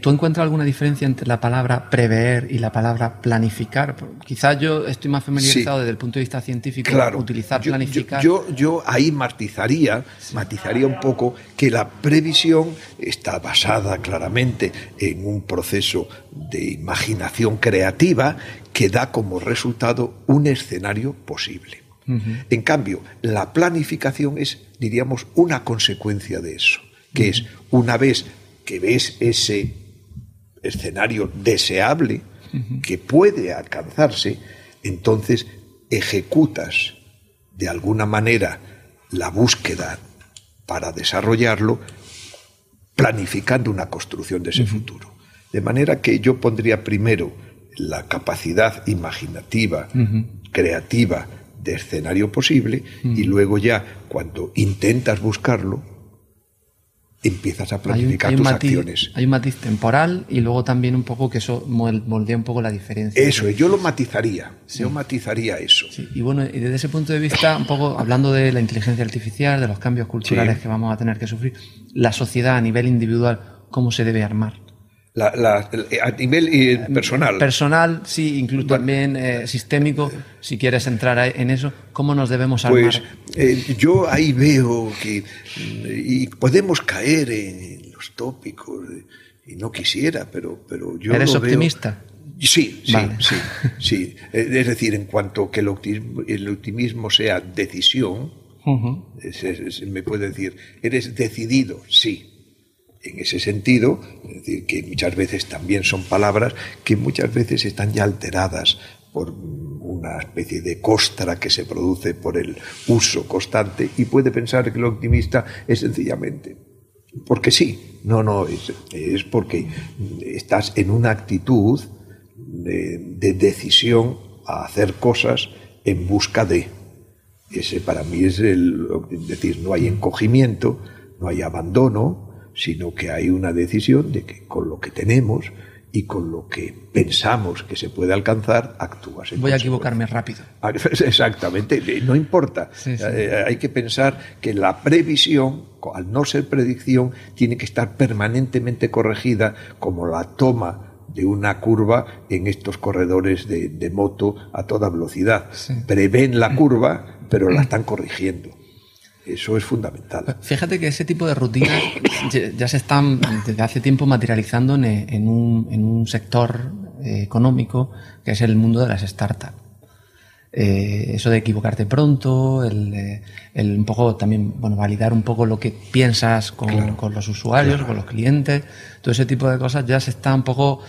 ¿tú encuentras alguna diferencia entre la palabra prever y la palabra planificar? Quizás yo estoy más familiarizado desde el punto de vista científico claro. utilizar planificar. Yo, yo, ahí matizaría, matizaría un poco que la previsión está basada claramente en un proceso de imaginación creativa que da como resultado un escenario posible. En cambio, la planificación es, diríamos, una consecuencia de eso, que es una vez que ves ese escenario deseable que puede alcanzarse, entonces ejecutas de alguna manera la búsqueda para desarrollarlo, planificando una construcción de ese futuro. De manera que yo pondría primero la capacidad imaginativa, creativa de escenario posible y luego ya cuando intentas buscarlo, empiezas a planificar tus acciones. Hay un matiz temporal y luego también un poco que eso moldea un poco la diferencia. Eso, yo lo matizaría, yo matizaría eso. Y bueno, y desde ese punto de vista, un poco hablando de la inteligencia artificial, de los cambios culturales que vamos a tener que sufrir, la sociedad a nivel individual, ¿cómo se debe armar? A nivel eh, personal. Personal, sí, incluso también eh, sistémico, si quieres entrar en eso, ¿cómo nos debemos armar? Pues eh, yo ahí veo que y podemos caer en los tópicos y no quisiera, pero, pero yo ¿Eres optimista? Sí, sí, sí, sí. Es decir, en cuanto que el optimismo, sea decisión, me puede decir, ¿eres decidido? Sí en ese sentido, es decir, que muchas veces también son palabras que muchas veces están ya alteradas por una especie de costra que se produce por el uso constante y puede pensar que el optimista es sencillamente porque sí, no, no, es, porque estás en una actitud de, de, decisión a hacer cosas en busca de. Ese para mí es el, decir, no hay encogimiento, no hay abandono, sino que hay una decisión de que con lo que tenemos y con lo que pensamos que se puede alcanzar, actúas. Voy a equivocarme rápido. Exactamente, no importa. Eh, hay que pensar que la previsión, al no ser predicción, tiene que estar permanentemente corregida como la toma de una curva en estos corredores de, moto a toda velocidad. Prevén la curva, pero la están corrigiendo. Eso es fundamental. Fíjate que ese tipo de rutinas ya se están desde hace tiempo materializando en, un, sector eh, económico que es el mundo de las startups. Eh, eso de equivocarte pronto, eh, el, un poco también, bueno, validar un poco lo que piensas con, los usuarios, con los clientes, todo ese tipo de cosas ya se está un poco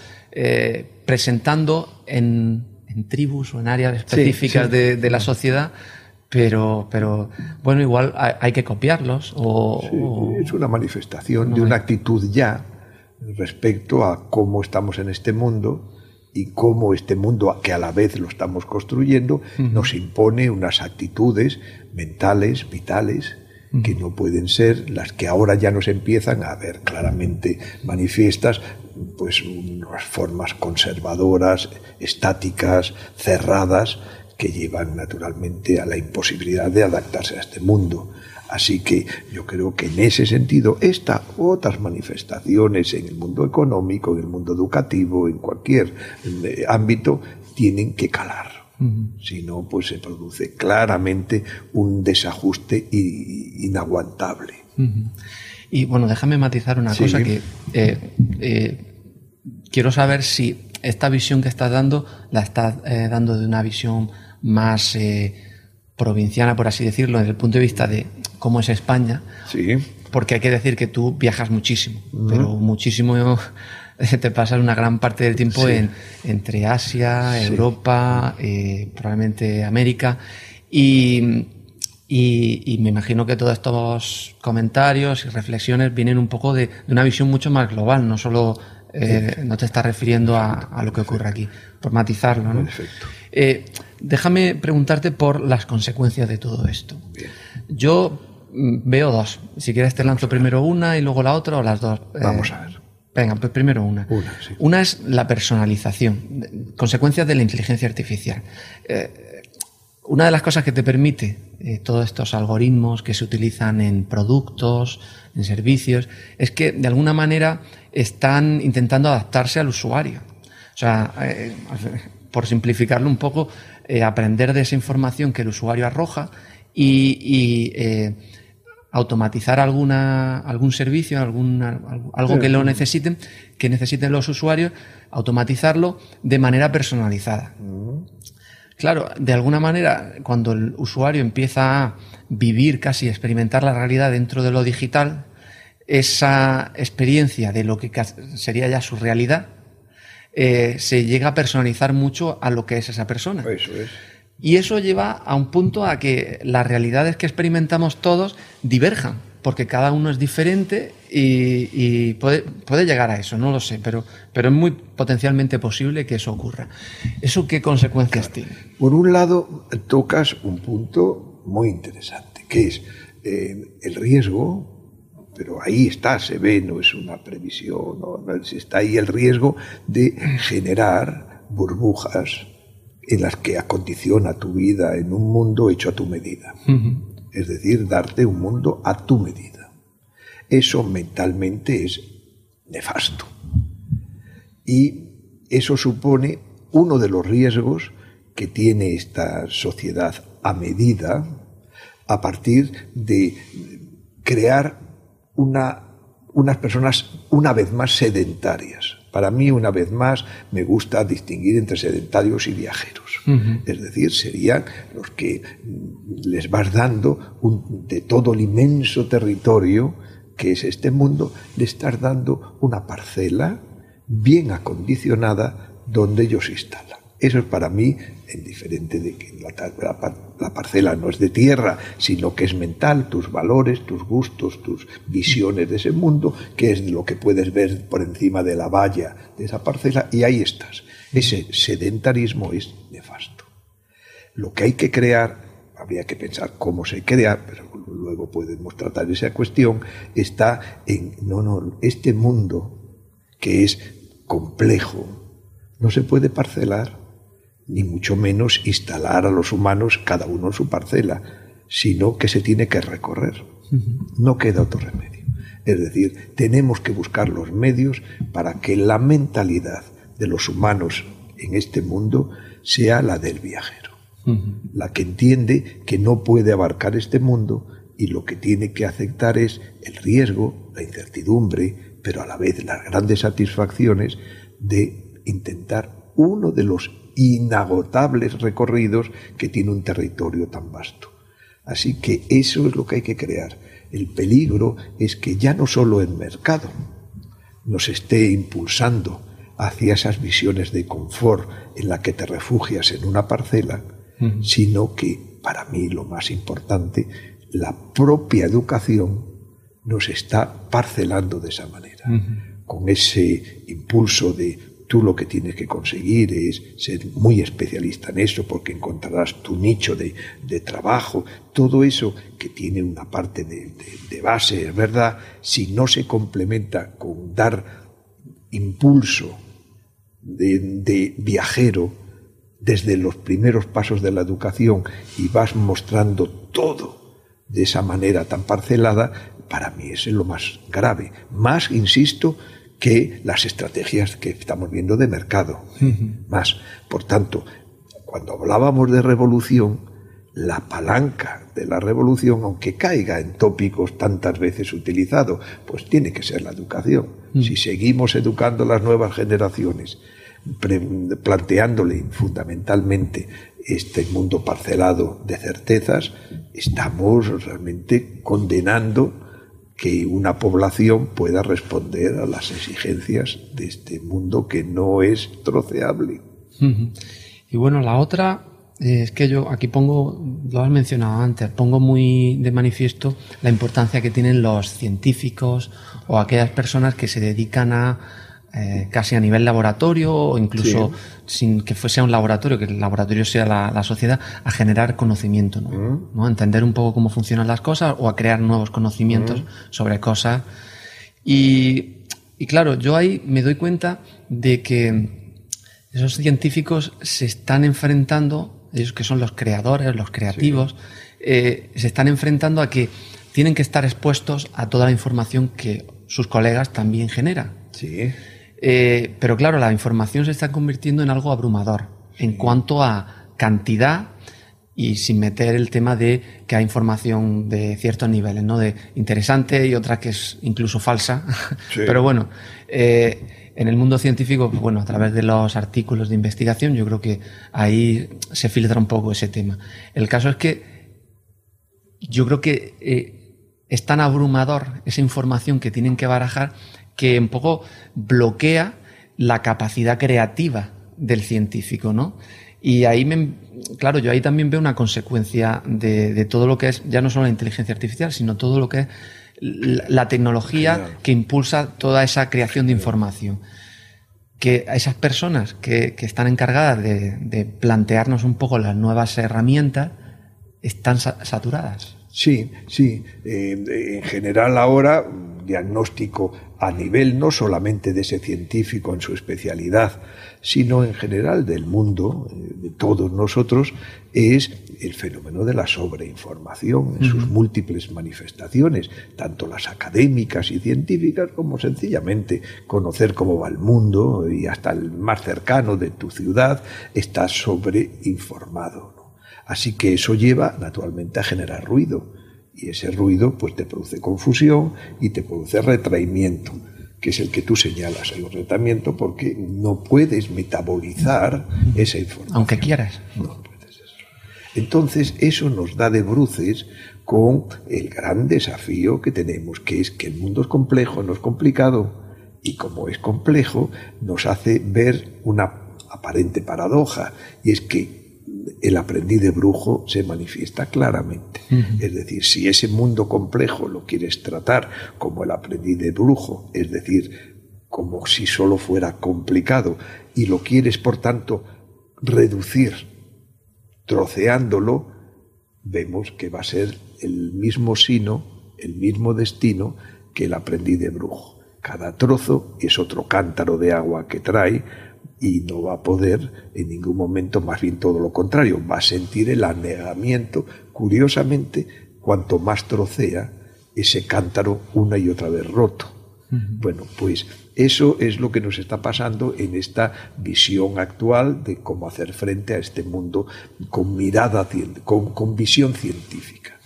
presentando en, tribus o en áreas específicas de, la sociedad pero, pero bueno, igual hay, que copiarlos. O, es una manifestación de una actitud ya respecto a cómo estamos en este mundo y cómo este mundo, que a la vez lo estamos construyendo, nos impone unas actitudes mentales, vitales, que no pueden ser las que ahora ya nos empiezan a ver claramente manifiestas, pues unas formas conservadoras, estáticas, cerradas, que llevan naturalmente a la imposibilidad de adaptarse a este mundo. Así que yo creo que en ese sentido, esta otras manifestaciones en el mundo económico, en el mundo educativo, en cualquier eh, ámbito, tienen que calar. Si no, pues se produce claramente un desajuste inaguantable. Y bueno, déjame matizar una cosa que eh, eh, quiero saber si esta visión que estás dando la estás dando de una visión más eh, provinciana, por así decirlo, desde el punto de vista de cómo es España. Sí. Porque hay que decir que tú viajas muchísimo, pero muchísimo te pasas una gran parte del tiempo en, entre Asia, Europa, eh, probablemente América. Y, y, me imagino que todos estos comentarios y reflexiones vienen un poco de, una visión mucho más global, no solo eh, no te estás refiriendo a, a, lo que ocurre aquí, por matizarlo. ¿no? Perfecto. Eh, déjame preguntarte por las consecuencias de todo esto. Yo mm, veo dos. Si quieres te lanzo primero una y luego la otra o las dos. Eh, Vamos a ver. Venga, pues primero una. Una, es la personalización, consecuencias de la inteligencia artificial. Eh, una de las cosas que te permite todos estos algoritmos que se utilizan en productos, en servicios, es que de alguna manera están intentando adaptarse al usuario. O sea, por simplificarlo un poco, eh, aprender de esa información que el usuario arroja y, eh, automatizar alguna, algún servicio, algo que lo necesiten, que necesiten los usuarios, automatizarlo de manera personalizada. Claro, de alguna manera, cuando el usuario empieza a vivir casi, experimentar la realidad dentro de lo digital, esa experiencia de lo que sería ya su realidad, eh, se llega a personalizar mucho a lo que es esa persona. Eso es. Y eso lleva a un punto a que las realidades que experimentamos todos diverjan, porque cada uno es diferente y, puede, puede, llegar a eso, no lo sé, pero, pero es muy potencialmente posible que eso ocurra. ¿Eso qué consecuencias tiene? Por un lado, tocas un punto muy interesante, que es eh, el riesgo pero ahí está, se ve, no es una previsión, no, está ahí el riesgo de generar burbujas en las que acondiciona tu vida en un mundo hecho a tu medida. Es decir, darte un mundo a tu medida. Eso mentalmente es nefasto. Y eso supone uno de los riesgos que tiene esta sociedad a medida a partir de crear una, unas personas una vez más sedentarias. Para mí, una vez más, me gusta distinguir entre sedentarios y viajeros. Es decir, serían los que les vas dando de todo el inmenso territorio que es este mundo, le estás dando una parcela bien acondicionada donde ellos se instalan. Eso es para mí en diferente de que la, parcela no es de tierra, sino que es mental, tus valores, tus gustos, tus visiones de ese mundo, que es lo que puedes ver por encima de la valla de esa parcela, y ahí estás. Ese sedentarismo es nefasto. Lo que hay que crear, habría que pensar cómo se crea, pero luego podemos tratar esa cuestión, está en, no, no, este mundo que es complejo, no se puede parcelar, ni mucho menos instalar a los humanos cada uno en su parcela, sino que se tiene que recorrer. No queda otro remedio. Es decir, tenemos que buscar los medios para que la mentalidad de los humanos en este mundo sea la del viajero, la que entiende que no puede abarcar este mundo y lo que tiene que aceptar es el riesgo, la incertidumbre, pero a la vez las grandes satisfacciones de intentar uno de los inagotables recorridos que tiene un territorio tan vasto. Así que eso es lo que hay que crear. El peligro es que ya no solo el mercado nos esté impulsando hacia esas visiones de confort en la que te refugias en una parcela, sino que, para mí lo más importante, la propia educación nos está parcelando de esa manera, con ese impulso de tú lo que tienes que conseguir es ser muy especialista en eso porque encontrarás tu nicho de, trabajo, todo eso que tiene una parte de, de base, es verdad, si no se complementa con dar impulso de, viajero desde los primeros pasos de la educación y vas mostrando todo de esa manera tan parcelada, para mí es lo más grave. Más, insisto, que las estrategias que estamos viendo de mercado. Más. Por tanto, cuando hablábamos de revolución, la palanca de la revolución, aunque caiga en tópicos tantas veces utilizados, pues tiene que ser la educación. Mm. Si seguimos educando a las nuevas generaciones, planteándole fundamentalmente este mundo parcelado de certezas, estamos realmente condenando que una población pueda responder a las exigencias de este mundo que no es troceable. Y bueno, la otra es que yo aquí pongo, lo has mencionado antes, pongo muy de manifiesto la importancia que tienen los científicos o aquellas personas que se dedican a eh, casi a nivel laboratorio o incluso sin que fuese un laboratorio, que el laboratorio sea la, sociedad, a generar conocimiento, ¿no? ¿no? entender un poco cómo funcionan las cosas o a crear nuevos conocimientos sobre cosas. Y, y claro, yo ahí me doy cuenta de que esos científicos se están enfrentando ellos que son los creadores, los creativos, eh, se están enfrentando a que tienen que estar expuestos a toda la información que sus colegas también generan. Sí. Eh, pero claro, la información se está convirtiendo en algo abrumador en cuanto a cantidad y sin meter el tema de que hay información de ciertos niveles, ¿no? De interesante y otra que es incluso falsa. Pero bueno, eh, en el mundo científico, pues bueno, a través de los artículos de investigación, yo creo que ahí se filtra un poco ese tema. El caso es que yo creo que eh, es tan abrumador esa información que tienen que barajar que un poco bloquea la capacidad creativa del científico, ¿no? Y ahí, me, claro, yo ahí también veo una consecuencia de, de todo lo que es, ya no solo la inteligencia artificial, sino todo lo que es la tecnología que impulsa toda esa creación de información. Que a esas personas que, están encargadas de, plantearnos un poco las nuevas herramientas están saturadas. Sí, sí. Eh, en general ahora, diagnóstico a nivel no solamente de ese científico en su especialidad, sino en general del mundo, eh, de todos nosotros, es el fenómeno de la sobreinformación en sus múltiples manifestaciones, tanto las académicas y científicas como sencillamente conocer cómo va el mundo y hasta el más cercano de tu ciudad está sobreinformado. Así que eso lleva naturalmente a generar ruido y ese ruido pues te produce confusión y te produce retraimiento que es el que tú señalas, el retraimiento, porque no puedes metabolizar esa información. Aunque quieras. No puedes eso. Entonces, eso nos da de bruces con el gran desafío que tenemos, que es que el mundo es complejo, no es complicado, y como es complejo, nos hace ver una aparente paradoja, y es que el aprendiz de brujo se manifiesta claramente. Es decir, si ese mundo complejo lo quieres tratar como el aprendiz de brujo, es decir, como si solo fuera complicado, y lo quieres, por tanto, reducir, troceándolo, vemos que va a ser el mismo sino, el mismo destino que el aprendiz de brujo. Cada trozo es otro cántaro de agua que trae y no va a poder en ningún momento, más bien todo lo contrario, va a sentir el anegamiento. Curiosamente, cuanto más trocea ese cántaro una y otra vez roto. Bueno, pues eso es lo que nos está pasando en esta visión actual de cómo hacer frente a este mundo con mirada, con, con visión científica.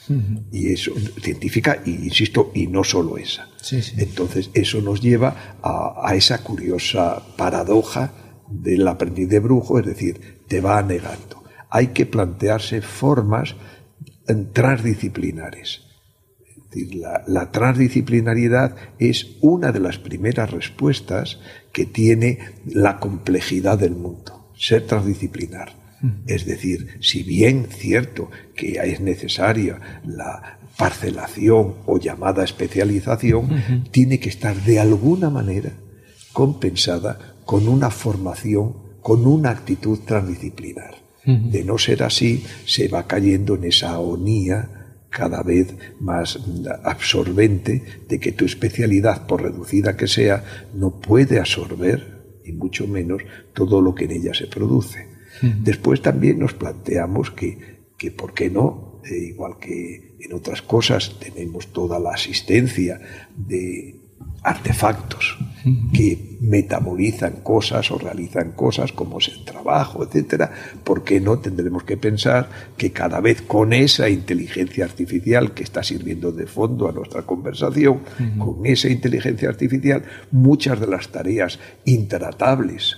Y eso, científica, y, insisto, y no solo esa. Entonces, eso nos lleva a, esa curiosa paradoja del aprendiz de brujo, es decir, te va negando. Hay que plantearse formas transdisciplinares. la, la, transdisciplinariedad es una de las primeras respuestas que tiene la complejidad del mundo, ser transdisciplinar. Es decir, si bien cierto que es necesaria la parcelación o llamada especialización, tiene que estar de alguna manera compensada con una formación, con una actitud transdisciplinar. De no ser así, se va cayendo en esa agonía cada vez más absorbente de que tu especialidad, por reducida que sea, no puede absorber, y mucho menos, todo lo que en ella se produce. Después también nos planteamos que, que ¿por qué no? Eh, igual que en otras cosas tenemos toda la asistencia de artefactos que metabolizan cosas o realizan cosas como es el trabajo, etcétera, ¿por qué no tendremos que pensar que cada vez con esa inteligencia artificial que está sirviendo de fondo a nuestra conversación, con esa inteligencia artificial, muchas de las tareas intratables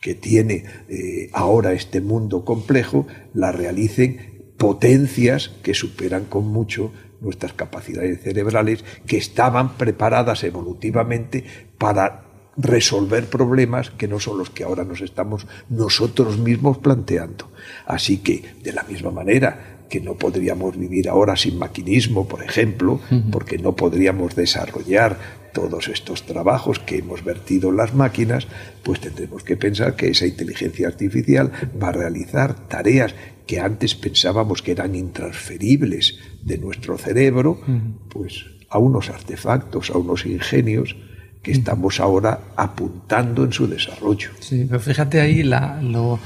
que tiene eh, ahora este mundo complejo, la realicen potencias que superan con mucho nuestras capacidades cerebrales, que estaban preparadas evolutivamente para resolver problemas que no son los que ahora nos estamos nosotros mismos planteando. Así que, de la misma manera que no podríamos vivir ahora sin maquinismo, por ejemplo, porque no podríamos desarrollar todos estos trabajos que hemos vertido en las máquinas, pues tendremos que pensar que esa inteligencia artificial va a realizar tareas que antes pensábamos que eran intransferibles de nuestro cerebro, pues a unos artefactos, a unos ingenios que estamos ahora apuntando en su desarrollo. Sí, pero fíjate ahí lo,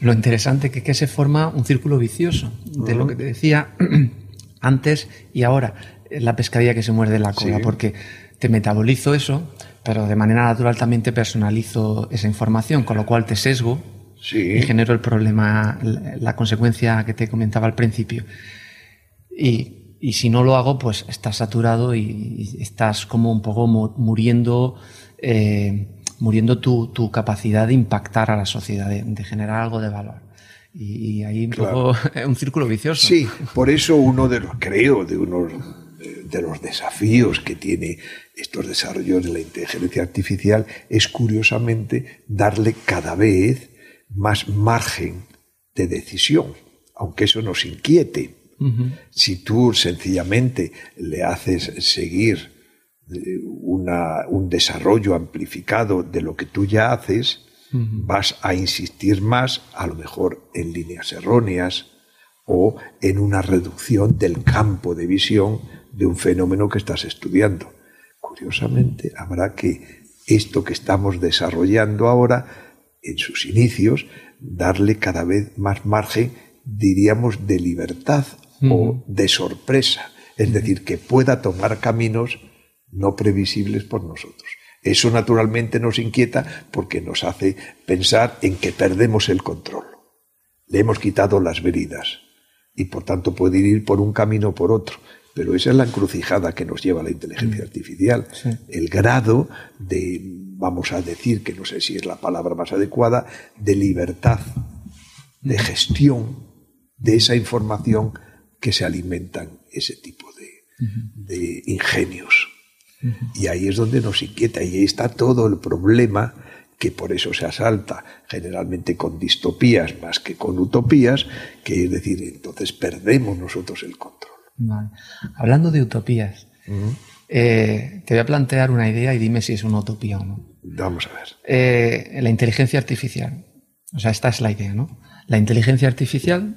interesante que, que se forma un círculo vicioso de lo que te decía antes y ahora, la pescadilla que se muerde la cola, porque te metabolizo eso, pero de manera natural también te personalizo esa información, con lo cual te sesgo y genero el problema, la, consecuencia que te comentaba al principio. Y, si no lo hago, pues estás saturado y, estás como un poco muriendo, eh, muriendo tu, capacidad de impactar a la sociedad, de, generar algo de valor. Y, ahí un poco un círculo vicioso. Sí, por eso uno de los, creo, de unos de los desafíos que tiene estos desarrollos de la inteligencia artificial es curiosamente darle cada vez más margen de decisión, aunque eso nos inquiete. Si tú sencillamente le haces seguir eh, un desarrollo amplificado de lo que tú ya haces, vas a insistir más, a lo mejor en líneas erróneas o en una reducción del campo de visión de un fenómeno que estás estudiando. Curiosamente, habrá que esto que estamos desarrollando ahora, en sus inicios, darle cada vez más margen, diríamos, de libertad o de sorpresa. Es decir, que pueda tomar caminos no previsibles por nosotros. Eso naturalmente nos inquieta porque nos hace pensar en que perdemos el control. Le hemos quitado las veridas y por tanto puede ir por un camino o por otro. Pero esa es la encrucijada que nos lleva la inteligencia mm. artificial. El grado de, vamos a decir, que no sé si es la palabra más adecuada, de libertad, de gestión de esa información que se alimentan ese tipo de, ingenios. Y ahí es donde nos inquieta y ahí está todo el problema que por eso se asalta generalmente con distopías más que con utopías, que es decir, entonces perdemos nosotros el control. Hablando de utopías, eh, te voy a plantear una idea y dime si es una utopía o no. Vamos a ver. Eh, la inteligencia artificial. O sea, esta es la idea, ¿no? La inteligencia artificial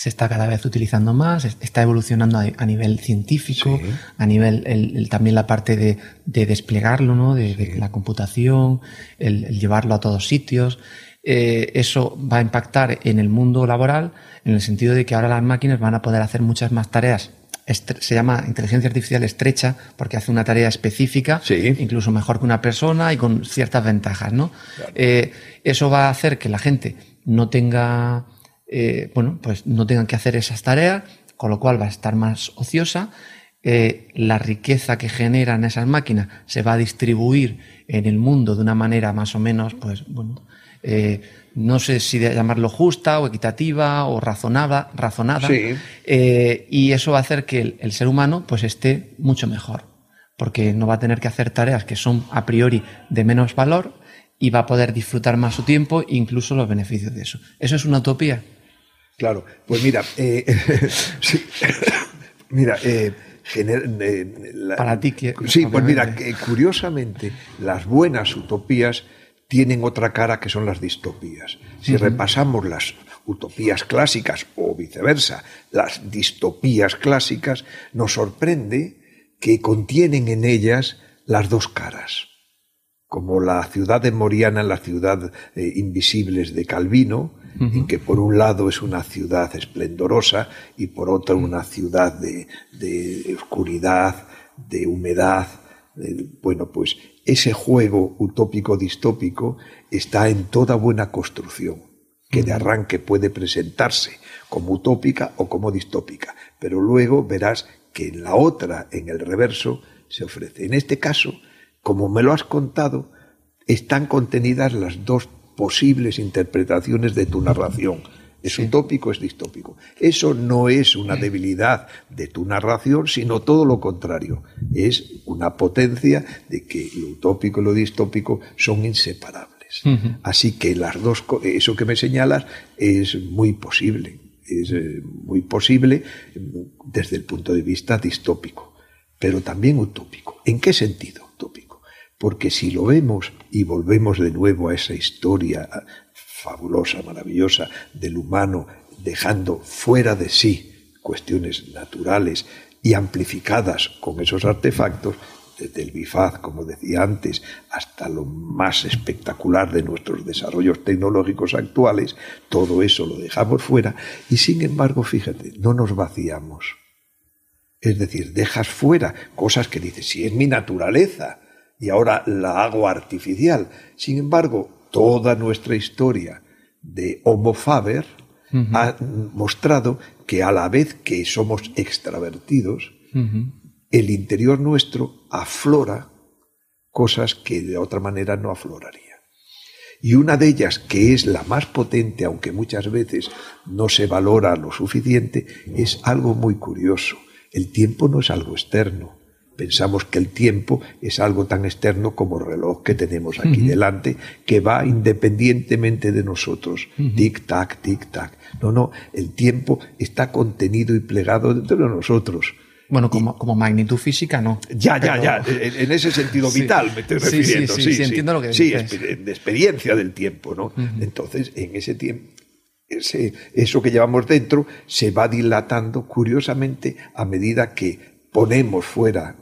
se está cada vez utilizando más, está evolucionando a, nivel científico, a nivel también la parte de, desplegarlo, ¿no? de, la computación, el, llevarlo a todos sitios. Eh, eso va a impactar en el mundo laboral en el sentido de que ahora las máquinas van a poder hacer muchas más tareas se llama inteligencia artificial estrecha porque hace una tarea específica, incluso mejor que una persona y con ciertas ventajas, ¿no? Eh, eso va a hacer que la gente no tenga, eh, bueno, pues no tengan que hacer esas tareas, con lo cual va a estar más ociosa. Eh, la riqueza que generan esas máquinas se va a distribuir en el mundo de una manera más o menos, pues, bueno, no sé si de llamarlo justa o equitativa o razonada, razonada. Eh, y eso va a hacer que el, ser humano pues esté mucho mejor, porque no va a tener que hacer tareas que son a priori de menos valor y va a poder disfrutar más su tiempo e incluso los beneficios de eso. ¿Eso es una utopía? Claro, pues mira, eh, mira, eh, para ti que sí, pues mira, curiosamente las buenas utopías tienen otra cara que son las distopías. Si repasamos las utopías clásicas o viceversa, las distopías clásicas, nos sorprende que contienen en ellas las dos caras, como la ciudad de Moriana, la ciudad eh, invisibles de Calvino, en que por un lado es una ciudad esplendorosa y por otro una ciudad de, de oscuridad, de humedad. bueno, pues ese juego utópico-distópico está en toda buena construcción, que de arranque puede presentarse como utópica o como distópica, pero luego verás que en la otra, en el reverso, se ofrece. En este caso, como me lo has contado, están contenidas las dos posibles interpretaciones de tu narración es utópico, es distópico. Eso no es una debilidad de tu narración, sino todo lo contrario. Es una potencia de que lo utópico y lo distópico son inseparables. Así que las dos, eso que me señalas es muy posible. Es eh, muy posible mm, desde el punto de vista distópico, pero también utópico. ¿En qué sentido utópico? Porque si lo vemos y volvemos de nuevo a esa historia fabulosa, maravillosa del humano, dejando fuera de sí cuestiones naturales y amplificadas con esos artefactos, desde el bifaz, como decía antes, hasta lo más espectacular de nuestros desarrollos tecnológicos actuales, todo eso lo dejamos fuera y sin embargo, fíjate, no nos vaciamos. Es decir, dejas fuera cosas que dices, si es mi naturaleza y ahora la hago artificial. Sin embargo, toda nuestra historia de Homo Faber ha mostrado que a la vez que somos extravertidos, el interior nuestro aflora cosas que de otra manera no afloraría. Y una de ellas, que es la más potente, aunque muchas veces no se valora lo suficiente, es algo muy curioso. El tiempo no es algo externo, Pensamos que el tiempo es algo tan externo como el reloj que tenemos aquí delante, que va independientemente de nosotros. Tic-tac, tic-tac. No, no, el tiempo está contenido y plegado dentro de nosotros. Bueno, como, como magnitud física, no. Ya, ya, ya. En ese sentido vital me estoy refiriendo. Sí, sí, entiendo lo que dices. Sí, de experiencia del tiempo, ¿no? Entonces, en ese tiempo, ese, eso que llevamos dentro se va dilatando curiosamente a medida que ponemos fuera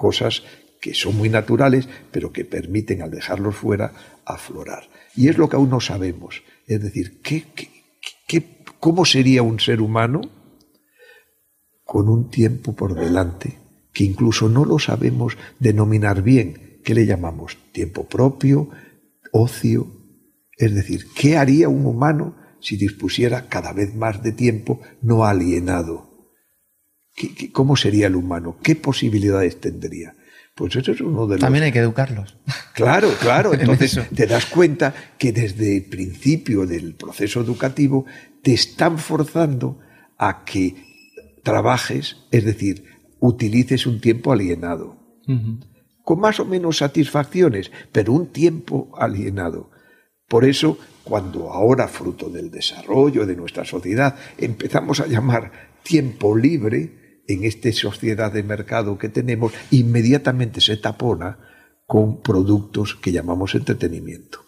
cosas que son muy naturales, pero que permiten al dejarlos fuera aflorar. Y es lo que aún no sabemos. Es decir, ¿qué, cómo sería un ser humano con un tiempo por delante que incluso no lo sabemos denominar bien? ¿Qué le llamamos? ¿Tiempo propio? ¿Ocio? Es decir, ¿qué haría un humano si dispusiera cada vez más de tiempo no alienado? ¿Cómo sería el humano? ¿Qué posibilidades tendría? Pues eso es uno de los... También hay que educarlos. Claro, claro. Entonces te das cuenta que desde el principio del proceso educativo te están forzando a que trabajes, es decir, utilices un tiempo alienado. Con más o menos satisfacciones, pero un tiempo alienado. Por eso, cuando ahora, fruto del desarrollo de nuestra sociedad, empezamos a llamar tiempo libre, en esta sociedad de mercado que tenemos, inmediatamente se tapona con productos que llamamos entretenimiento.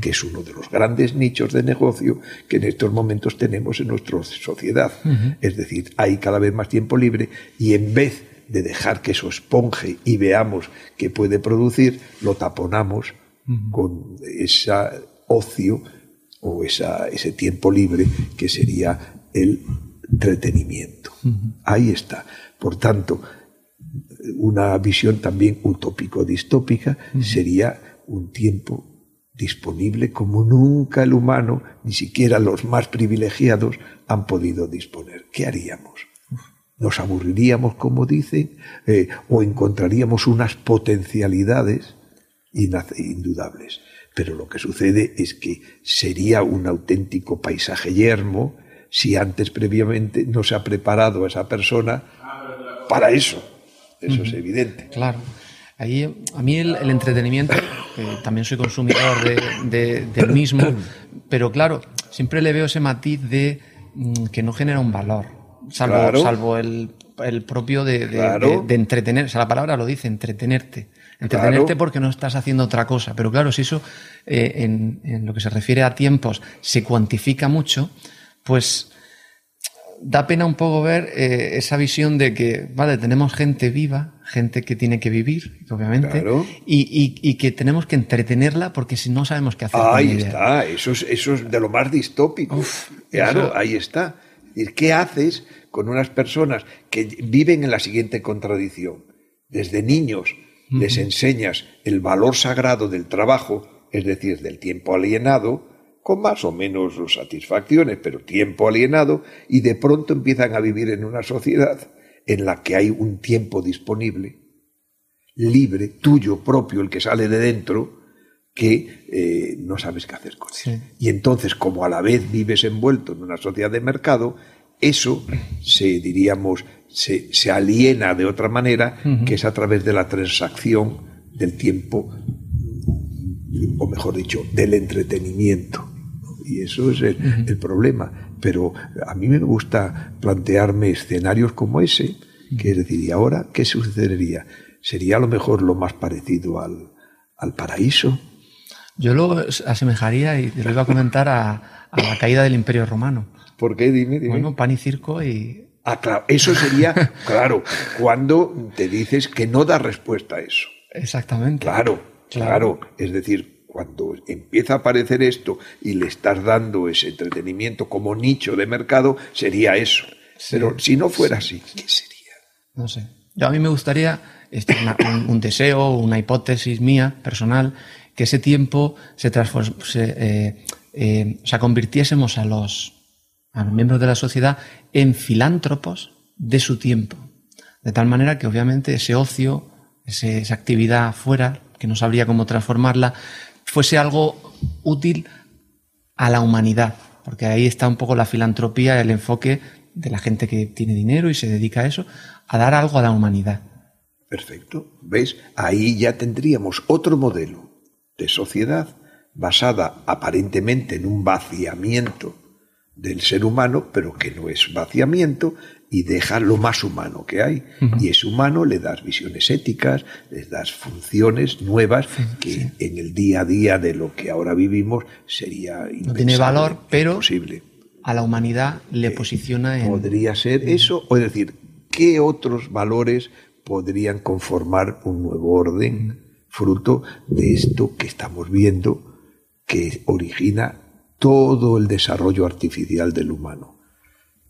que es uno de los grandes nichos de negocio que en estos momentos tenemos en nuestra sociedad. Es decir, hay cada vez más tiempo libre y en vez de dejar que eso esponje y veamos qué puede producir, lo taponamos con ese ocio o esa, ese tiempo libre que sería el entretenimiento. Ahí está. Por tanto, una visión también utópico-distópica sería un tiempo disponible como nunca el humano, ni siquiera los más privilegiados, han podido disponer. ¿Qué haríamos? ¿Nos aburriríamos, como dicen, eh, o encontraríamos unas potencialidades indudables? Pero lo que sucede es que sería un auténtico paisaje yermo si antes previamente no se ha preparado a esa persona para eso. Eso es evidente. Claro. Ahí, a mí el, entretenimiento, también soy consumidor de, del mismo, pero claro, siempre le veo ese matiz de mm, que no genera un valor, salvo, salvo el, el, propio de, de, entretener, o sea, la palabra lo dice, entretenerte. Entretenerte porque no estás haciendo otra cosa. Pero claro, si eso eh, en, en, lo que se refiere a tiempos se cuantifica mucho, pues da pena un poco ver eh, esa visión de que, vale, tenemos gente viva, gente que tiene que vivir, obviamente, y, que tenemos que entretenerla porque si no sabemos qué hacer. Ahí está, eso es, eso es de lo más distópico. claro, ahí está. ¿Qué haces con unas personas que viven en la siguiente contradicción? Desde niños les enseñas el valor sagrado del trabajo, es decir, del tiempo alienado, con más o menos satisfacciones, pero tiempo alienado, y de pronto empiezan a vivir en una sociedad en la que hay un tiempo disponible, libre, tuyo propio, el que sale de dentro, que eh, no sabes qué hacer con él. Y entonces, como a la vez vives envuelto en una sociedad de mercado, eso se, diríamos, se, aliena de otra manera, que es a través de la transacción del tiempo, o mejor dicho, del entretenimiento. Y eso es el, problema. Pero a mí me gusta plantearme escenarios como ese, que es decir, ¿y ahora qué sucedería? ¿Sería a lo mejor lo más parecido al, paraíso? Yo lo asemejaría, y lo iba a comentar, a, la caída del Imperio Romano. ¿Por qué? Dime, dime. Bueno, pan y circo y... Ah, claro, eso sería, claro, cuando te dices que no da respuesta a eso. Exactamente. claro, claro. Es decir, cuando empieza a aparecer esto y le estás dando ese entretenimiento como nicho de mercado, sería eso. Pero si no fuera así, ¿qué sería? No sé. Yo a mí me gustaría, este, un, deseo, una hipótesis mía, personal, que ese tiempo se, se, eh, eh, o sea, convirtiésemos a los, a los miembros de la sociedad en filántropos de su tiempo. De tal manera que obviamente ese ocio, esa actividad fuera, que no sabría cómo transformarla, fuese algo útil a la humanidad, porque ahí está un poco la filantropía, el enfoque de la gente que tiene dinero y se dedica a eso, a dar algo a la humanidad. Perfecto. ¿Ves? Ahí ya tendríamos otro modelo de sociedad basada aparentemente en un vaciamiento del ser humano, pero que no es vaciamiento, y deja lo más humano que hay. Y ese humano le das visiones éticas, le das funciones nuevas que en el día a día de lo que ahora vivimos sería No tiene valor, pero a la humanidad le eh, posiciona en... Podría ser eso, o es decir, ¿qué otros valores podrían conformar un nuevo orden fruto de esto que estamos viendo que origina todo el desarrollo artificial del humano?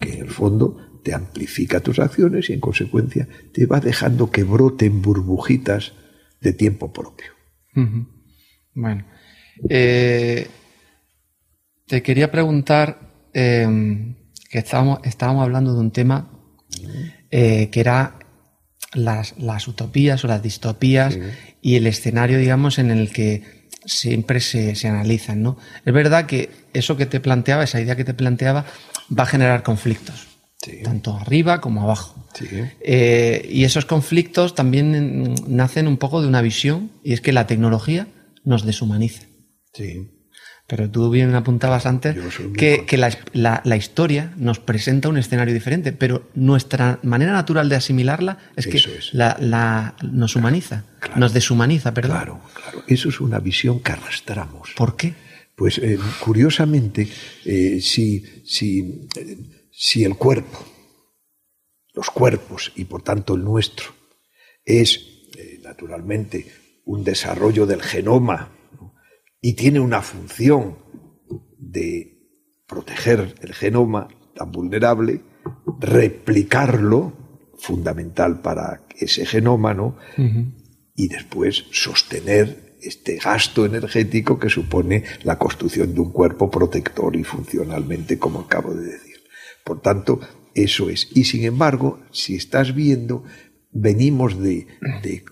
Que en el fondo te amplifica tus acciones y en consecuencia te va dejando que broten burbujitas de tiempo propio. Bueno, eh, te quería preguntar em, que estábamos, estábamos hablando de un tema eh, que era las, utopías o las distopías y el escenario, digamos, en el que siempre se, se analizan, ¿no? Es verdad que eso que te planteaba, esa idea que te planteaba, va a generar conflictos tanto arriba como abajo. Eh, y esos conflictos también nacen un poco de una visión, y es que la tecnología nos deshumaniza. Pero tú bien apuntabas antes que, que la, la, historia nos presenta un escenario diferente, pero nuestra manera natural de asimilarla es que La, la, nos humaniza, nos deshumaniza, perdón. Claro, claro. Eso es una visión que arrastramos. ¿Por qué? Pues eh, curiosamente, eh, si, si, si el cuerpo, los cuerpos y por tanto el nuestro, es naturalmente un desarrollo del genoma y tiene una función de proteger el genoma tan vulnerable, replicarlo, fundamental para ese genoma, ¿no? y después sostener este gasto energético que supone la construcción de un cuerpo protector y funcionalmente, como acabo de decir. Por tanto, eso es. Y sin embargo, si estás viendo, venimos de,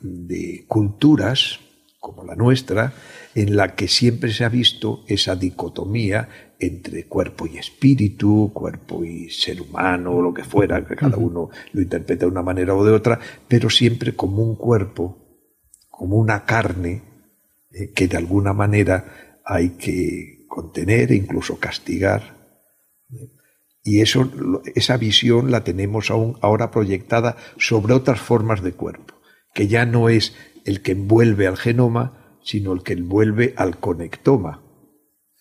de culturas como la nuestra, en la que siempre se ha visto esa dicotomía entre cuerpo y espíritu, cuerpo y ser humano, o lo que fuera, que cada uno lo interpreta de una manera o de otra, pero siempre como un cuerpo, como una carne eh, que de alguna manera hay que contener e incluso castigar. Y eso, esa visión la tenemos aún ahora proyectada sobre otras formas de cuerpo, que ya no es el que envuelve al genoma, sino el que envuelve al conectoma.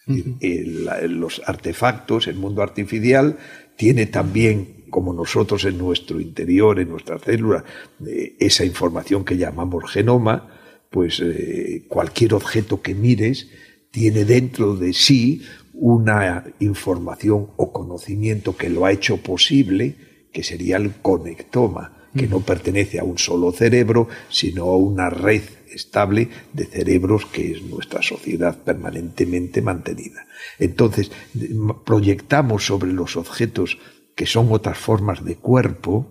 los artefactos, el mundo artificial, tiene también, como nosotros en nuestro interior, en nuestra célula, eh, esa información que llamamos genoma, pues eh, cualquier objeto que mires tiene dentro de sí una información o conocimiento que lo ha hecho posible, que sería el conectoma, que no pertenece a un solo cerebro, sino a una red estable de cerebros que es nuestra sociedad permanentemente mantenida. Entonces, proyectamos sobre los objetos que son otras formas de cuerpo,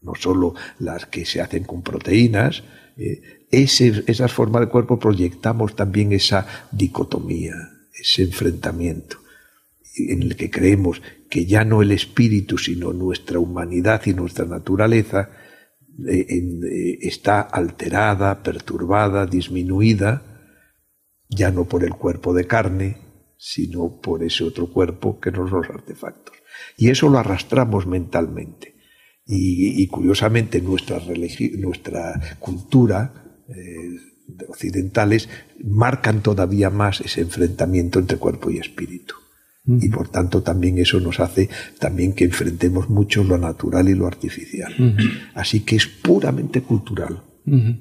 no solo las que se hacen con proteínas, eh, esas formas de cuerpo proyectamos también esa dicotomía, ese enfrentamiento en el que creemos que ya no el espíritu, sino nuestra humanidad y nuestra naturaleza eh, eh, está alterada, perturbada, disminuida, ya no por el cuerpo de carne, sino por ese otro cuerpo que no son los artefactos. Y eso lo arrastramos mentalmente. Y, curiosamente nuestra, nuestra cultura eh, occidentales marcan todavía más ese enfrentamiento entre cuerpo y espíritu. Y por tanto también eso nos hace también que enfrentemos mucho lo natural y lo artificial. Así que es puramente cultural,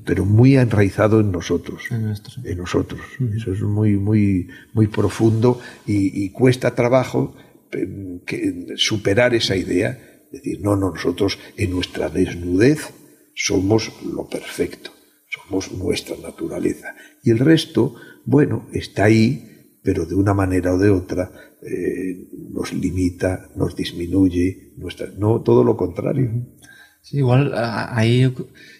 pero muy enraizado en nosotros. En, nosotros. Eso es muy, muy, muy profundo y, cuesta trabajo em, superar esa idea. Decir, no, no, nosotros en nuestra desnudez somos lo perfecto, somos nuestra naturaleza. Y el resto, bueno, está ahí, pero de una manera o de otra eh, nos limita, nos disminuye, nuestra, no todo lo contrario. Sí, igual ahí,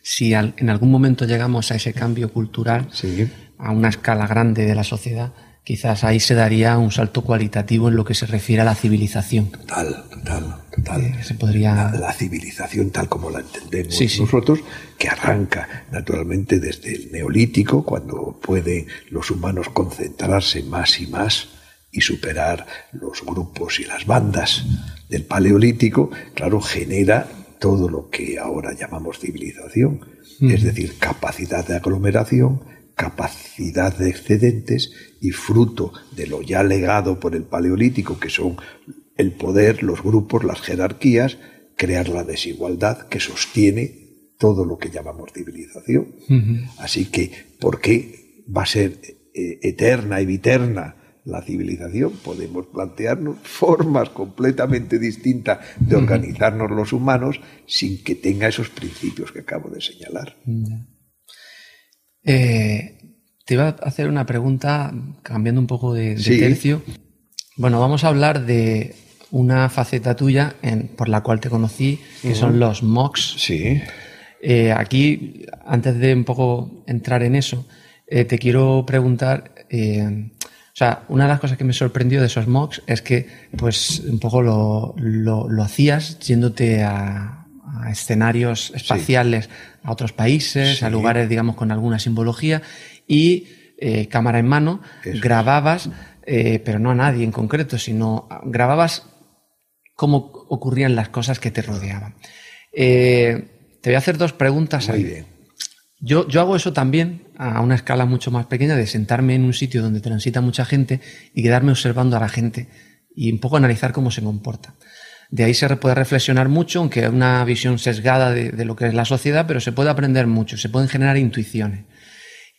si en algún momento llegamos a ese cambio cultural, a una escala grande de la sociedad, quizás ahí se daría un salto cualitativo en lo que se refiere a la civilización. Total, total, total. se podría... la, civilización tal como la entendemos nosotros, que arranca naturalmente desde el neolítico, cuando pueden los humanos concentrarse más y más y superar los grupos y las bandas del Paleolítico, claro, genera todo lo que ahora llamamos civilización, es decir, capacidad de aglomeración, capacidad de excedentes y fruto de lo ya legado por el Paleolítico, que son el poder, los grupos, las jerarquías, crear la desigualdad que sostiene todo lo que llamamos civilización. Así que, ¿por qué va a ser eh, eterna y viterna la civilización, podemos plantearnos formas completamente distintas de organizarnos los humanos sin que tenga esos principios que acabo de señalar. Eh, te iba a hacer una pregunta cambiando un poco de, tercio. Bueno, vamos a hablar de una faceta tuya por la cual te conocí, que son los MOOCs. Sí. Eh, aquí, antes de un poco entrar en eso, eh, te quiero preguntar o sea, una de las cosas que me sorprendió de esos mocks es que, pues, un poco lo, lo, hacías yéndote a, escenarios espaciales, a otros países, a lugares, digamos, con alguna simbología, y eh, cámara en mano, grababas eh, pero no a nadie en concreto, sino grababas cómo ocurrían las cosas que te rodeaban. Eh, te voy a hacer dos preguntas. Muy bien. Yo, yo hago eso también a una escala mucho más pequeña, de sentarme en un sitio donde transita mucha gente y quedarme observando a la gente y un poco analizar cómo se comporta. De ahí se puede reflexionar mucho, aunque una visión sesgada de, de, lo que es la sociedad, pero se puede aprender mucho, se pueden generar intuiciones.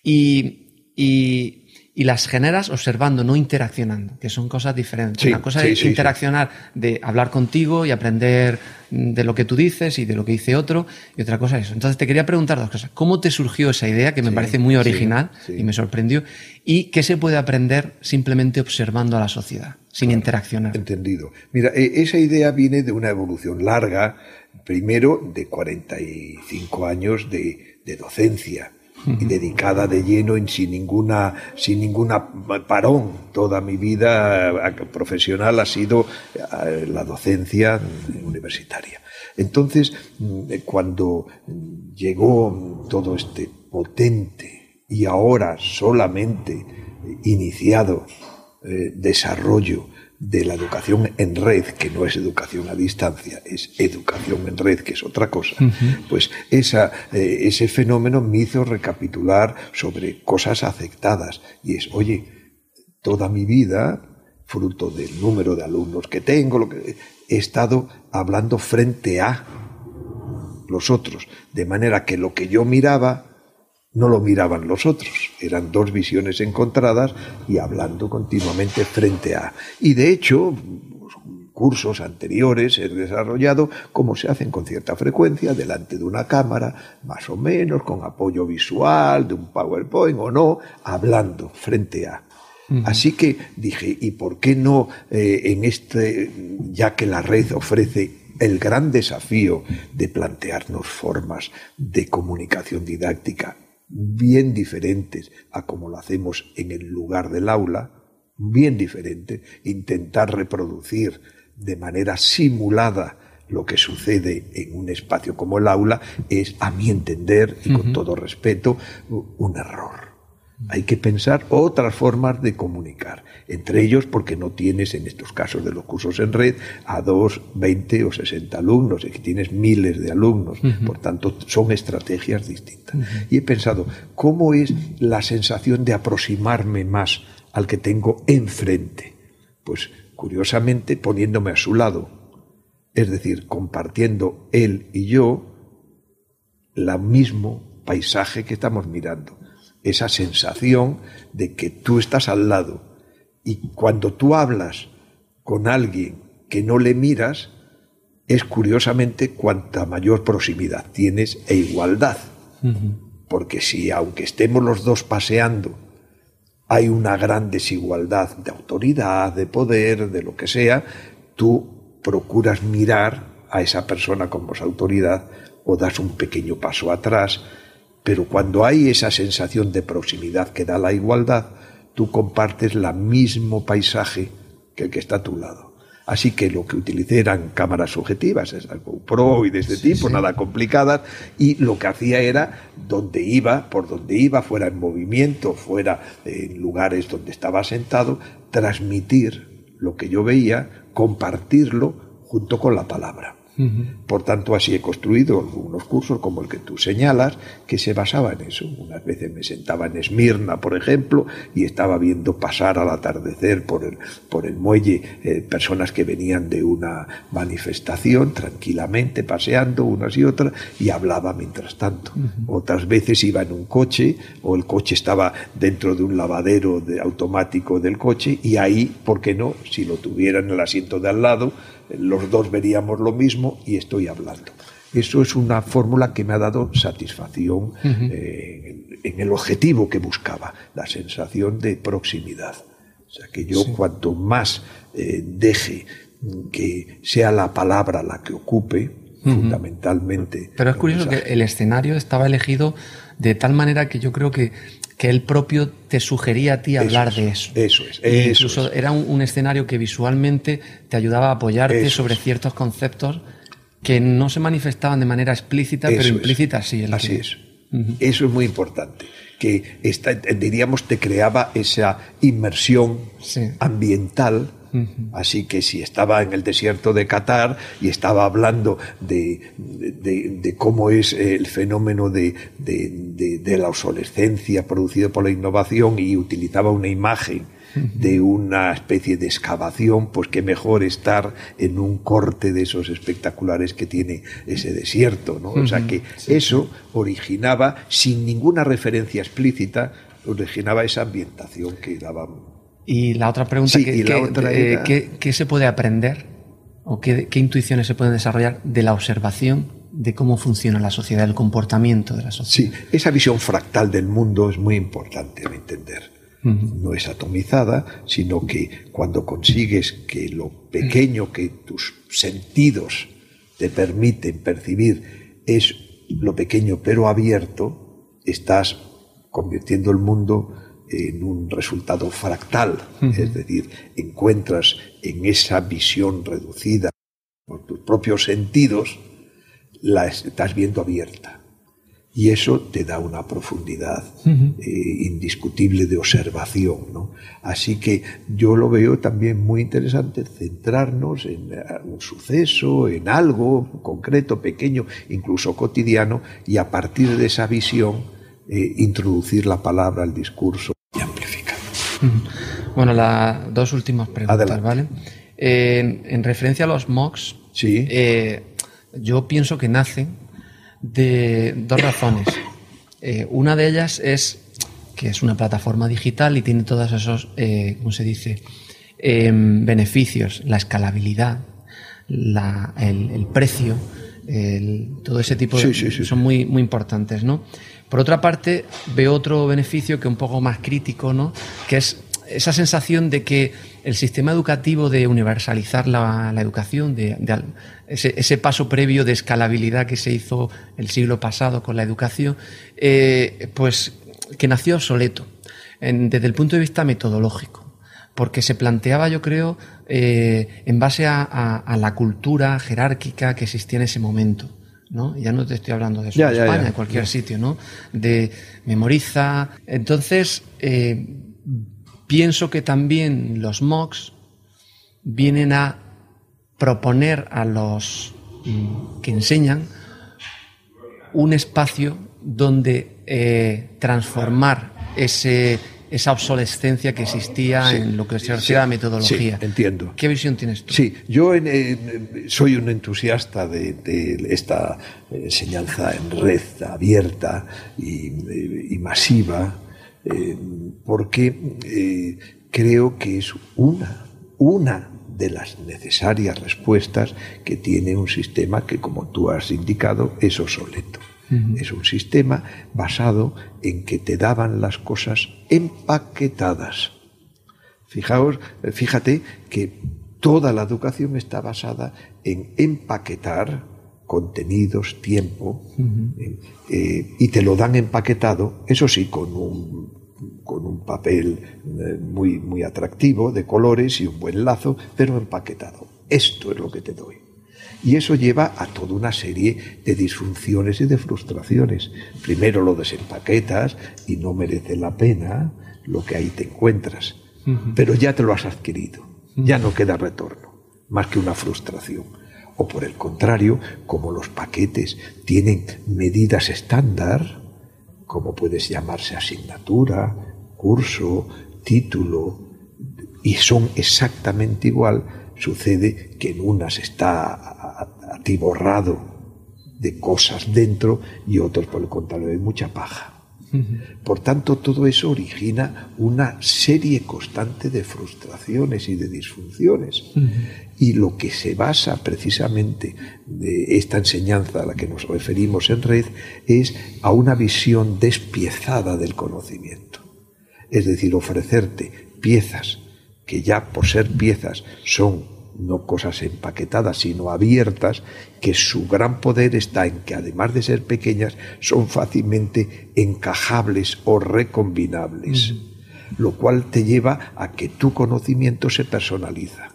Y, y y las generas observando, no interaccionando, que son cosas diferentes. Una cosa es interaccionar, de hablar contigo y aprender de lo que tú dices y de lo que dice otro, y otra cosa es eso. Entonces te quería preguntar dos cosas. ¿Cómo te surgió esa idea, que me parece muy original y me sorprendió? ¿Y qué se puede aprender simplemente observando a la sociedad, sin interaccionar? Entendido. Mira, e, esa idea viene de una evolución larga, primero de 45 años de, de docencia y dedicada de lleno en, sin ninguna sin ninguna parón. Toda mi vida eh, profesional ha sido eh, la docencia universitaria. Entonces mm, cuando llegó todo este potente y ahora solamente iniciado eh, desarrollo de la educación en red, que no es educación a distancia, es educación en red, que es otra cosa, pues esa, eh, ese fenómeno me hizo recapitular sobre cosas aceptadas. Y es, oye, toda mi vida, fruto del número de alumnos que tengo, lo que, he estado hablando frente a los otros, de manera que lo que yo miraba no lo miraban los otros. Eran dos visiones encontradas y hablando continuamente frente a. Y de hecho, cursos anteriores he desarrollado como se hacen con cierta frecuencia delante de una cámara, más o menos, con apoyo visual, de un PowerPoint o no, hablando frente a. Así que dije, ¿y por qué no eh, en este, ya que la red ofrece el gran desafío de plantearnos formas de comunicación didáctica bien diferentes a como lo hacemos en el lugar del aula, bien diferente, intentar reproducir de manera simulada lo que sucede en un espacio como el aula es, a mi entender, y con todo respeto, un error. Hay que pensar otras formas de comunicar, entre ellos porque no tienes en estos casos de los cursos en red a dos, veinte o sesenta alumnos, es que tienes miles de alumnos, por tanto son estrategias distintas. Y he pensado, ¿cómo es la sensación de aproximarme más al que tengo enfrente? Pues curiosamente poniéndome a su lado, es decir, compartiendo él y yo el mismo paisaje que estamos mirando esa sensación de que tú estás al lado. Y cuando tú hablas con alguien que no le miras, es curiosamente cuanta mayor proximidad tienes e igualdad. Porque si, aunque estemos los dos paseando, hay una gran desigualdad de autoridad, de poder, de lo que sea, tú procuras mirar a esa persona como su autoridad o das un pequeño paso atrás pero cuando hay esa sensación de proximidad que da la igualdad, tú compartes el mismo paisaje que el que está a tu lado. Así que lo que utilicé eran cámaras subjetivas, es algo pro y de este tipo, nada complicadas, y lo que hacía era donde iba, por donde iba, fuera en movimiento, fuera en lugares donde estaba sentado, transmitir lo que yo veía, compartirlo junto con la palabra. Por tanto, así he construido algunos cursos como el que tú señalas, que se basaba en eso. Unas veces me sentaba en Esmirna, por ejemplo, y estaba viendo pasar al atardecer por el, por el muelle eh, personas que venían de una manifestación, tranquilamente paseando unas y otras, y hablaba mientras tanto. Otras veces iba en un coche, o el coche estaba dentro de un lavadero de, automático del coche, y ahí, ¿por qué no? Si lo tuviera en el asiento de al lado, los dos veríamos lo mismo y estoy hablando. Eso es una fórmula que me ha dado satisfacción eh, en, el objetivo que buscaba, la sensación de proximidad. O sea, que yo cuanto más eh, deje que sea la palabra la que ocupe, fundamentalmente. Pero es curioso que el escenario estaba elegido de tal manera que yo creo que que él propio te sugería a ti hablar de eso. Eso es. incluso era un, escenario que visualmente te ayudaba a apoyarte sobre ciertos conceptos que no se manifestaban de manera explícita, pero implícita sí. Así es. Eso es muy importante. que diríamos te creaba esa inmersión ambiental Así que si estaba en el desierto de Qatar y estaba hablando de, cómo es el fenómeno de, la obsolescencia producido por la innovación y utilizaba una imagen de una especie de excavación, pues qué mejor estar en un corte de esos espectaculares que tiene ese desierto, ¿no? O sea que eso originaba, sin ninguna referencia explícita, originaba esa ambientación que daba y la otra pregunta, eh, ¿qué, se puede aprender o qué, intuiciones se pueden desarrollar de la observación de cómo funciona la sociedad, el comportamiento de la sociedad? Sí, esa visión fractal del mundo es muy importante a entender. No es atomizada, sino que cuando consigues que lo pequeño que tus sentidos te permiten percibir es lo pequeño pero abierto, estás convirtiendo el mundo en un resultado fractal, es decir, encuentras en esa visión reducida por tus propios sentidos, la estás viendo abierta. Y eso te da una profundidad eh, indiscutible de observación. Así que yo lo veo también muy interesante centrarnos en eh, un suceso, en algo concreto, pequeño, incluso cotidiano, y a partir de esa visión eh, introducir la palabra al discurso bueno, las dos últimas preguntas, ¿vale? en referencia a los MOOCs, sí. Eh, yo pienso que nacen de dos razones. Eh, una de ellas es que es una plataforma digital y tiene todos esos, eh, ¿cómo se dice?, em, beneficios, la escalabilidad, el, precio, todo ese tipo de... son muy, muy importantes, ¿no? Por otra parte, veo otro beneficio que un poco más crítico, ¿no? que es esa sensación de que el sistema educativo de universalizar la, educación, de, ese, paso previo de escalabilidad que se hizo el siglo pasado con la educación, eh, pues que nació obsoleto desde el punto de vista metodológico, porque se planteaba, yo creo, eh, en base a la cultura jerárquica que existía en ese momento. ¿No? Ya no te estoy hablando de España, en cualquier sitio, ¿no? De memoriza. Entonces, eh, pienso que también los MOOCs vienen a proponer a los mm, que enseñan un espacio donde eh, transformar ese esa obsolescencia que existía en lo que se refiere a la metodología. Sí, entiendo. ¿Qué visión tienes tú? Sí, yo soy un entusiasta de, esta enseñanza en red abierta y, masiva, eh, porque eh, creo que es una, una de las necesarias respuestas que tiene un sistema que, como tú has indicado, es obsoleto. Es un sistema basado en que te daban las cosas empaquetadas. Fijaos, fíjate que toda la educación está basada en empaquetar contenidos, tiempo, eh, y te lo dan empaquetado, eso sí, con un, con un papel eh, muy, muy atractivo, de colores y un buen lazo, pero empaquetado. Esto es lo que te doy. Y eso lleva a toda una serie de disfunciones y de frustraciones. Primero lo desempaquetas y no merece la pena lo que ahí te encuentras. Pero ya te lo has adquirido, ya no queda retorno, más que una frustración. O por el contrario, como los paquetes tienen medidas estándar, como puedes llamarse asignatura, curso, título, y son exactamente igual, sucede que en unas está atiborrado de cosas dentro y otros, por el contrario, de mucha paja. Por tanto, todo eso origina una serie constante de frustraciones y de disfunciones. Y lo que se basa precisamente de esta enseñanza a la que nos referimos en red es a una visión despiezada del conocimiento. Es decir, ofrecerte piezas que ya por ser piezas son no cosas empaquetadas, sino abiertas, que su gran poder está en que además de ser pequeñas, son fácilmente encajables o recombinables, lo cual te lleva a que tu conocimiento se personaliza.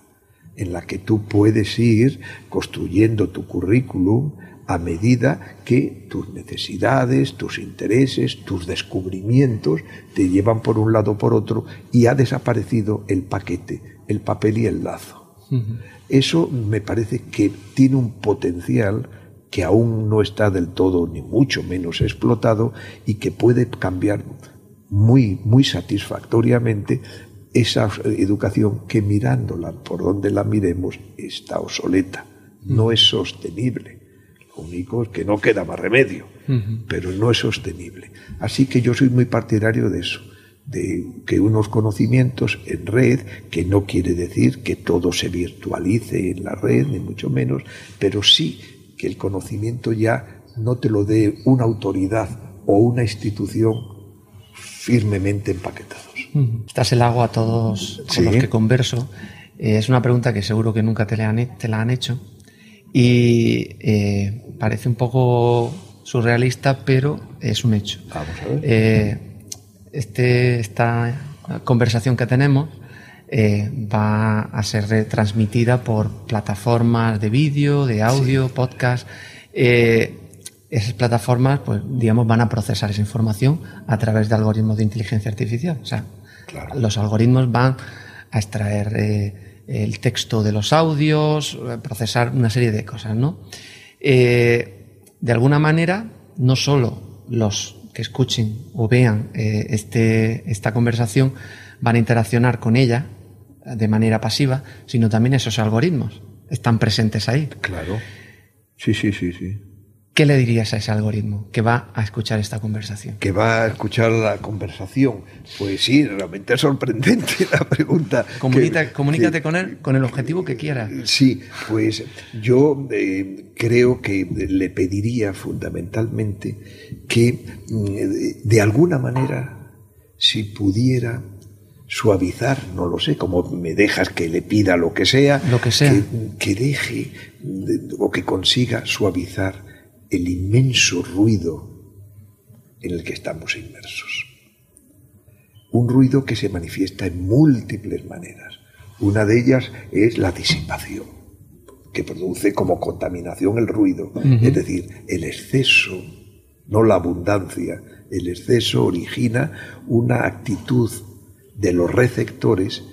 en la que tú puedes ir construyendo tu currículum a medida que tus necesidades, tus intereses, tus descubrimientos te llevan por un lado o por otro y ha desaparecido el paquete, el papel y el lazo. Eso me parece que tiene un potencial que aún no está del todo ni mucho menos explotado y que puede cambiar muy, muy satisfactoriamente esa educación que mirándola por donde la miremos está obsoleta, no es sostenible. Lo único es que no queda más remedio, pero no es sostenible. Así que yo soy muy partidario de eso, de que unos conocimientos en red, que no quiere decir que todo se virtualice en la red, ni mucho menos, pero sí que el conocimiento ya no te lo dé una autoridad o una institución firmemente empaquetados. Estás el agua a todos con los que converso. Eh, es una pregunta que seguro que nunca te la han, te la han hecho y eh, parece un poco surrealista, pero es un hecho. Vamos a ver. Eh, este, esta conversación que tenemos va a ser retransmitida por plataformas de vídeo, de audio, podcast. esas plataformas, pues, digamos, van a procesar esa información a través de algoritmos de inteligencia artificial. O sea, los algoritmos van a extraer eh, el texto de los audios, procesar una serie de cosas, ¿no? Eh, de alguna manera, no solo los que escuchen o vean eh, este, esta conversación van a interaccionar con ella de manera pasiva, sino también esos algoritmos están presentes ahí. Claro. Sí, sí, sí, sí. ¿Qué le dirías a ese algoritmo que va a escuchar esta conversación? Que va a escuchar la conversación. Pues sí, realmente es sorprendente la pregunta. comunícate con él con el objetivo que quiera. Sí, pues yo eh, creo que le pediría fundamentalmente que mm, de alguna manera, si pudiera suavizar, no lo sé, como me dejas que le pida lo que sea, lo que sea, que deje o que consiga suavizar el inmenso ruido en el que estamos inmersos. Un ruido que se manifiesta en múltiples maneras. Una de ellas es la disipación, que produce como contaminación el ruido, es decir, el exceso, no la abundancia, el exceso origina una actitud de los receptores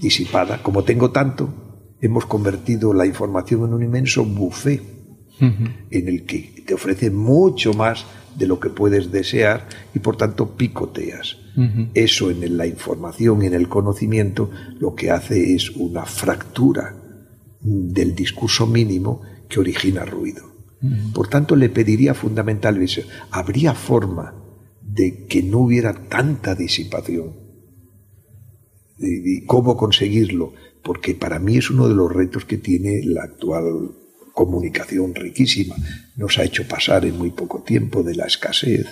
disipada. Como tengo tanto, hemos convertido la información en un inmenso buffet en el que te ofrece mucho más de lo que puedes desear y por tanto picoteas. Eso en la información y en el conocimiento lo que hace es una fractura del discurso mínimo que origina ruido. Por tanto, le pediría fundamentalmente, ¿habría forma de que no hubiera tanta disipación? ¿Y cómo conseguirlo? Porque para mí es uno de los retos que tiene la actual comunicación riquísima, nos ha hecho pasar en muy poco tiempo de la escasez,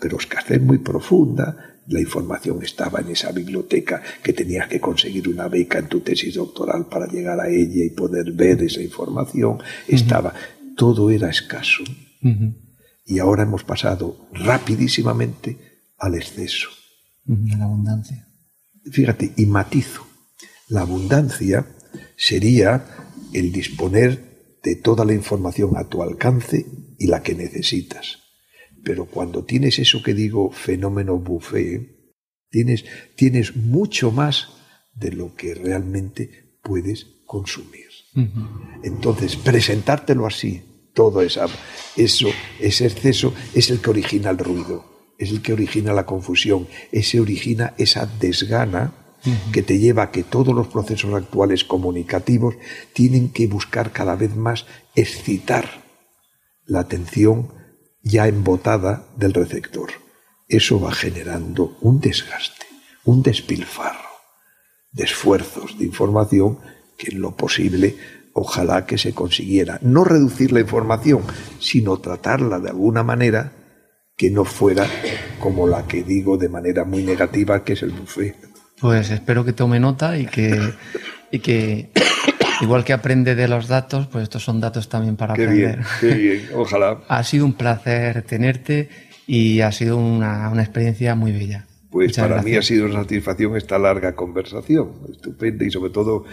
pero escasez muy profunda. La información estaba en esa biblioteca que tenías que conseguir una beca en tu tesis doctoral para llegar a ella y poder ver esa información. Estaba, todo era escaso. Y ahora hemos pasado rapidísimamente al exceso. A la abundancia. Fíjate, y matizo. La abundancia sería el disponer de toda la información a tu alcance y la que necesitas. Pero cuando tienes eso que digo fenómeno buffet, tienes, tienes mucho más de lo que realmente puedes consumir. Entonces, presentártelo así, todo esa, eso, ese exceso, es el que origina el ruido, es el que origina la confusión, ese origina esa desgana que te lleva a que todos los procesos actuales comunicativos tienen que buscar cada vez más excitar la atención ya embotada del receptor. Eso va generando un desgaste, un despilfarro de esfuerzos de información que en lo posible ojalá que se consiguiera no reducir la información, sino tratarla de alguna manera que no fuera como la que digo de manera muy negativa, que es el buffet. Pues espero que tome nota y que, y que igual que aprende de los datos, pues estos son datos también para aprender. Bien, qué bien, ojalá. Ha sido un placer tenerte y ha sido una, una experiencia muy bella. Pues para mí ha sido una satisfacción esta larga conversación, estupenda y sobre todo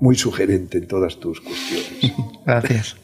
muy sugerente en todas tus cuestiones. Gracias.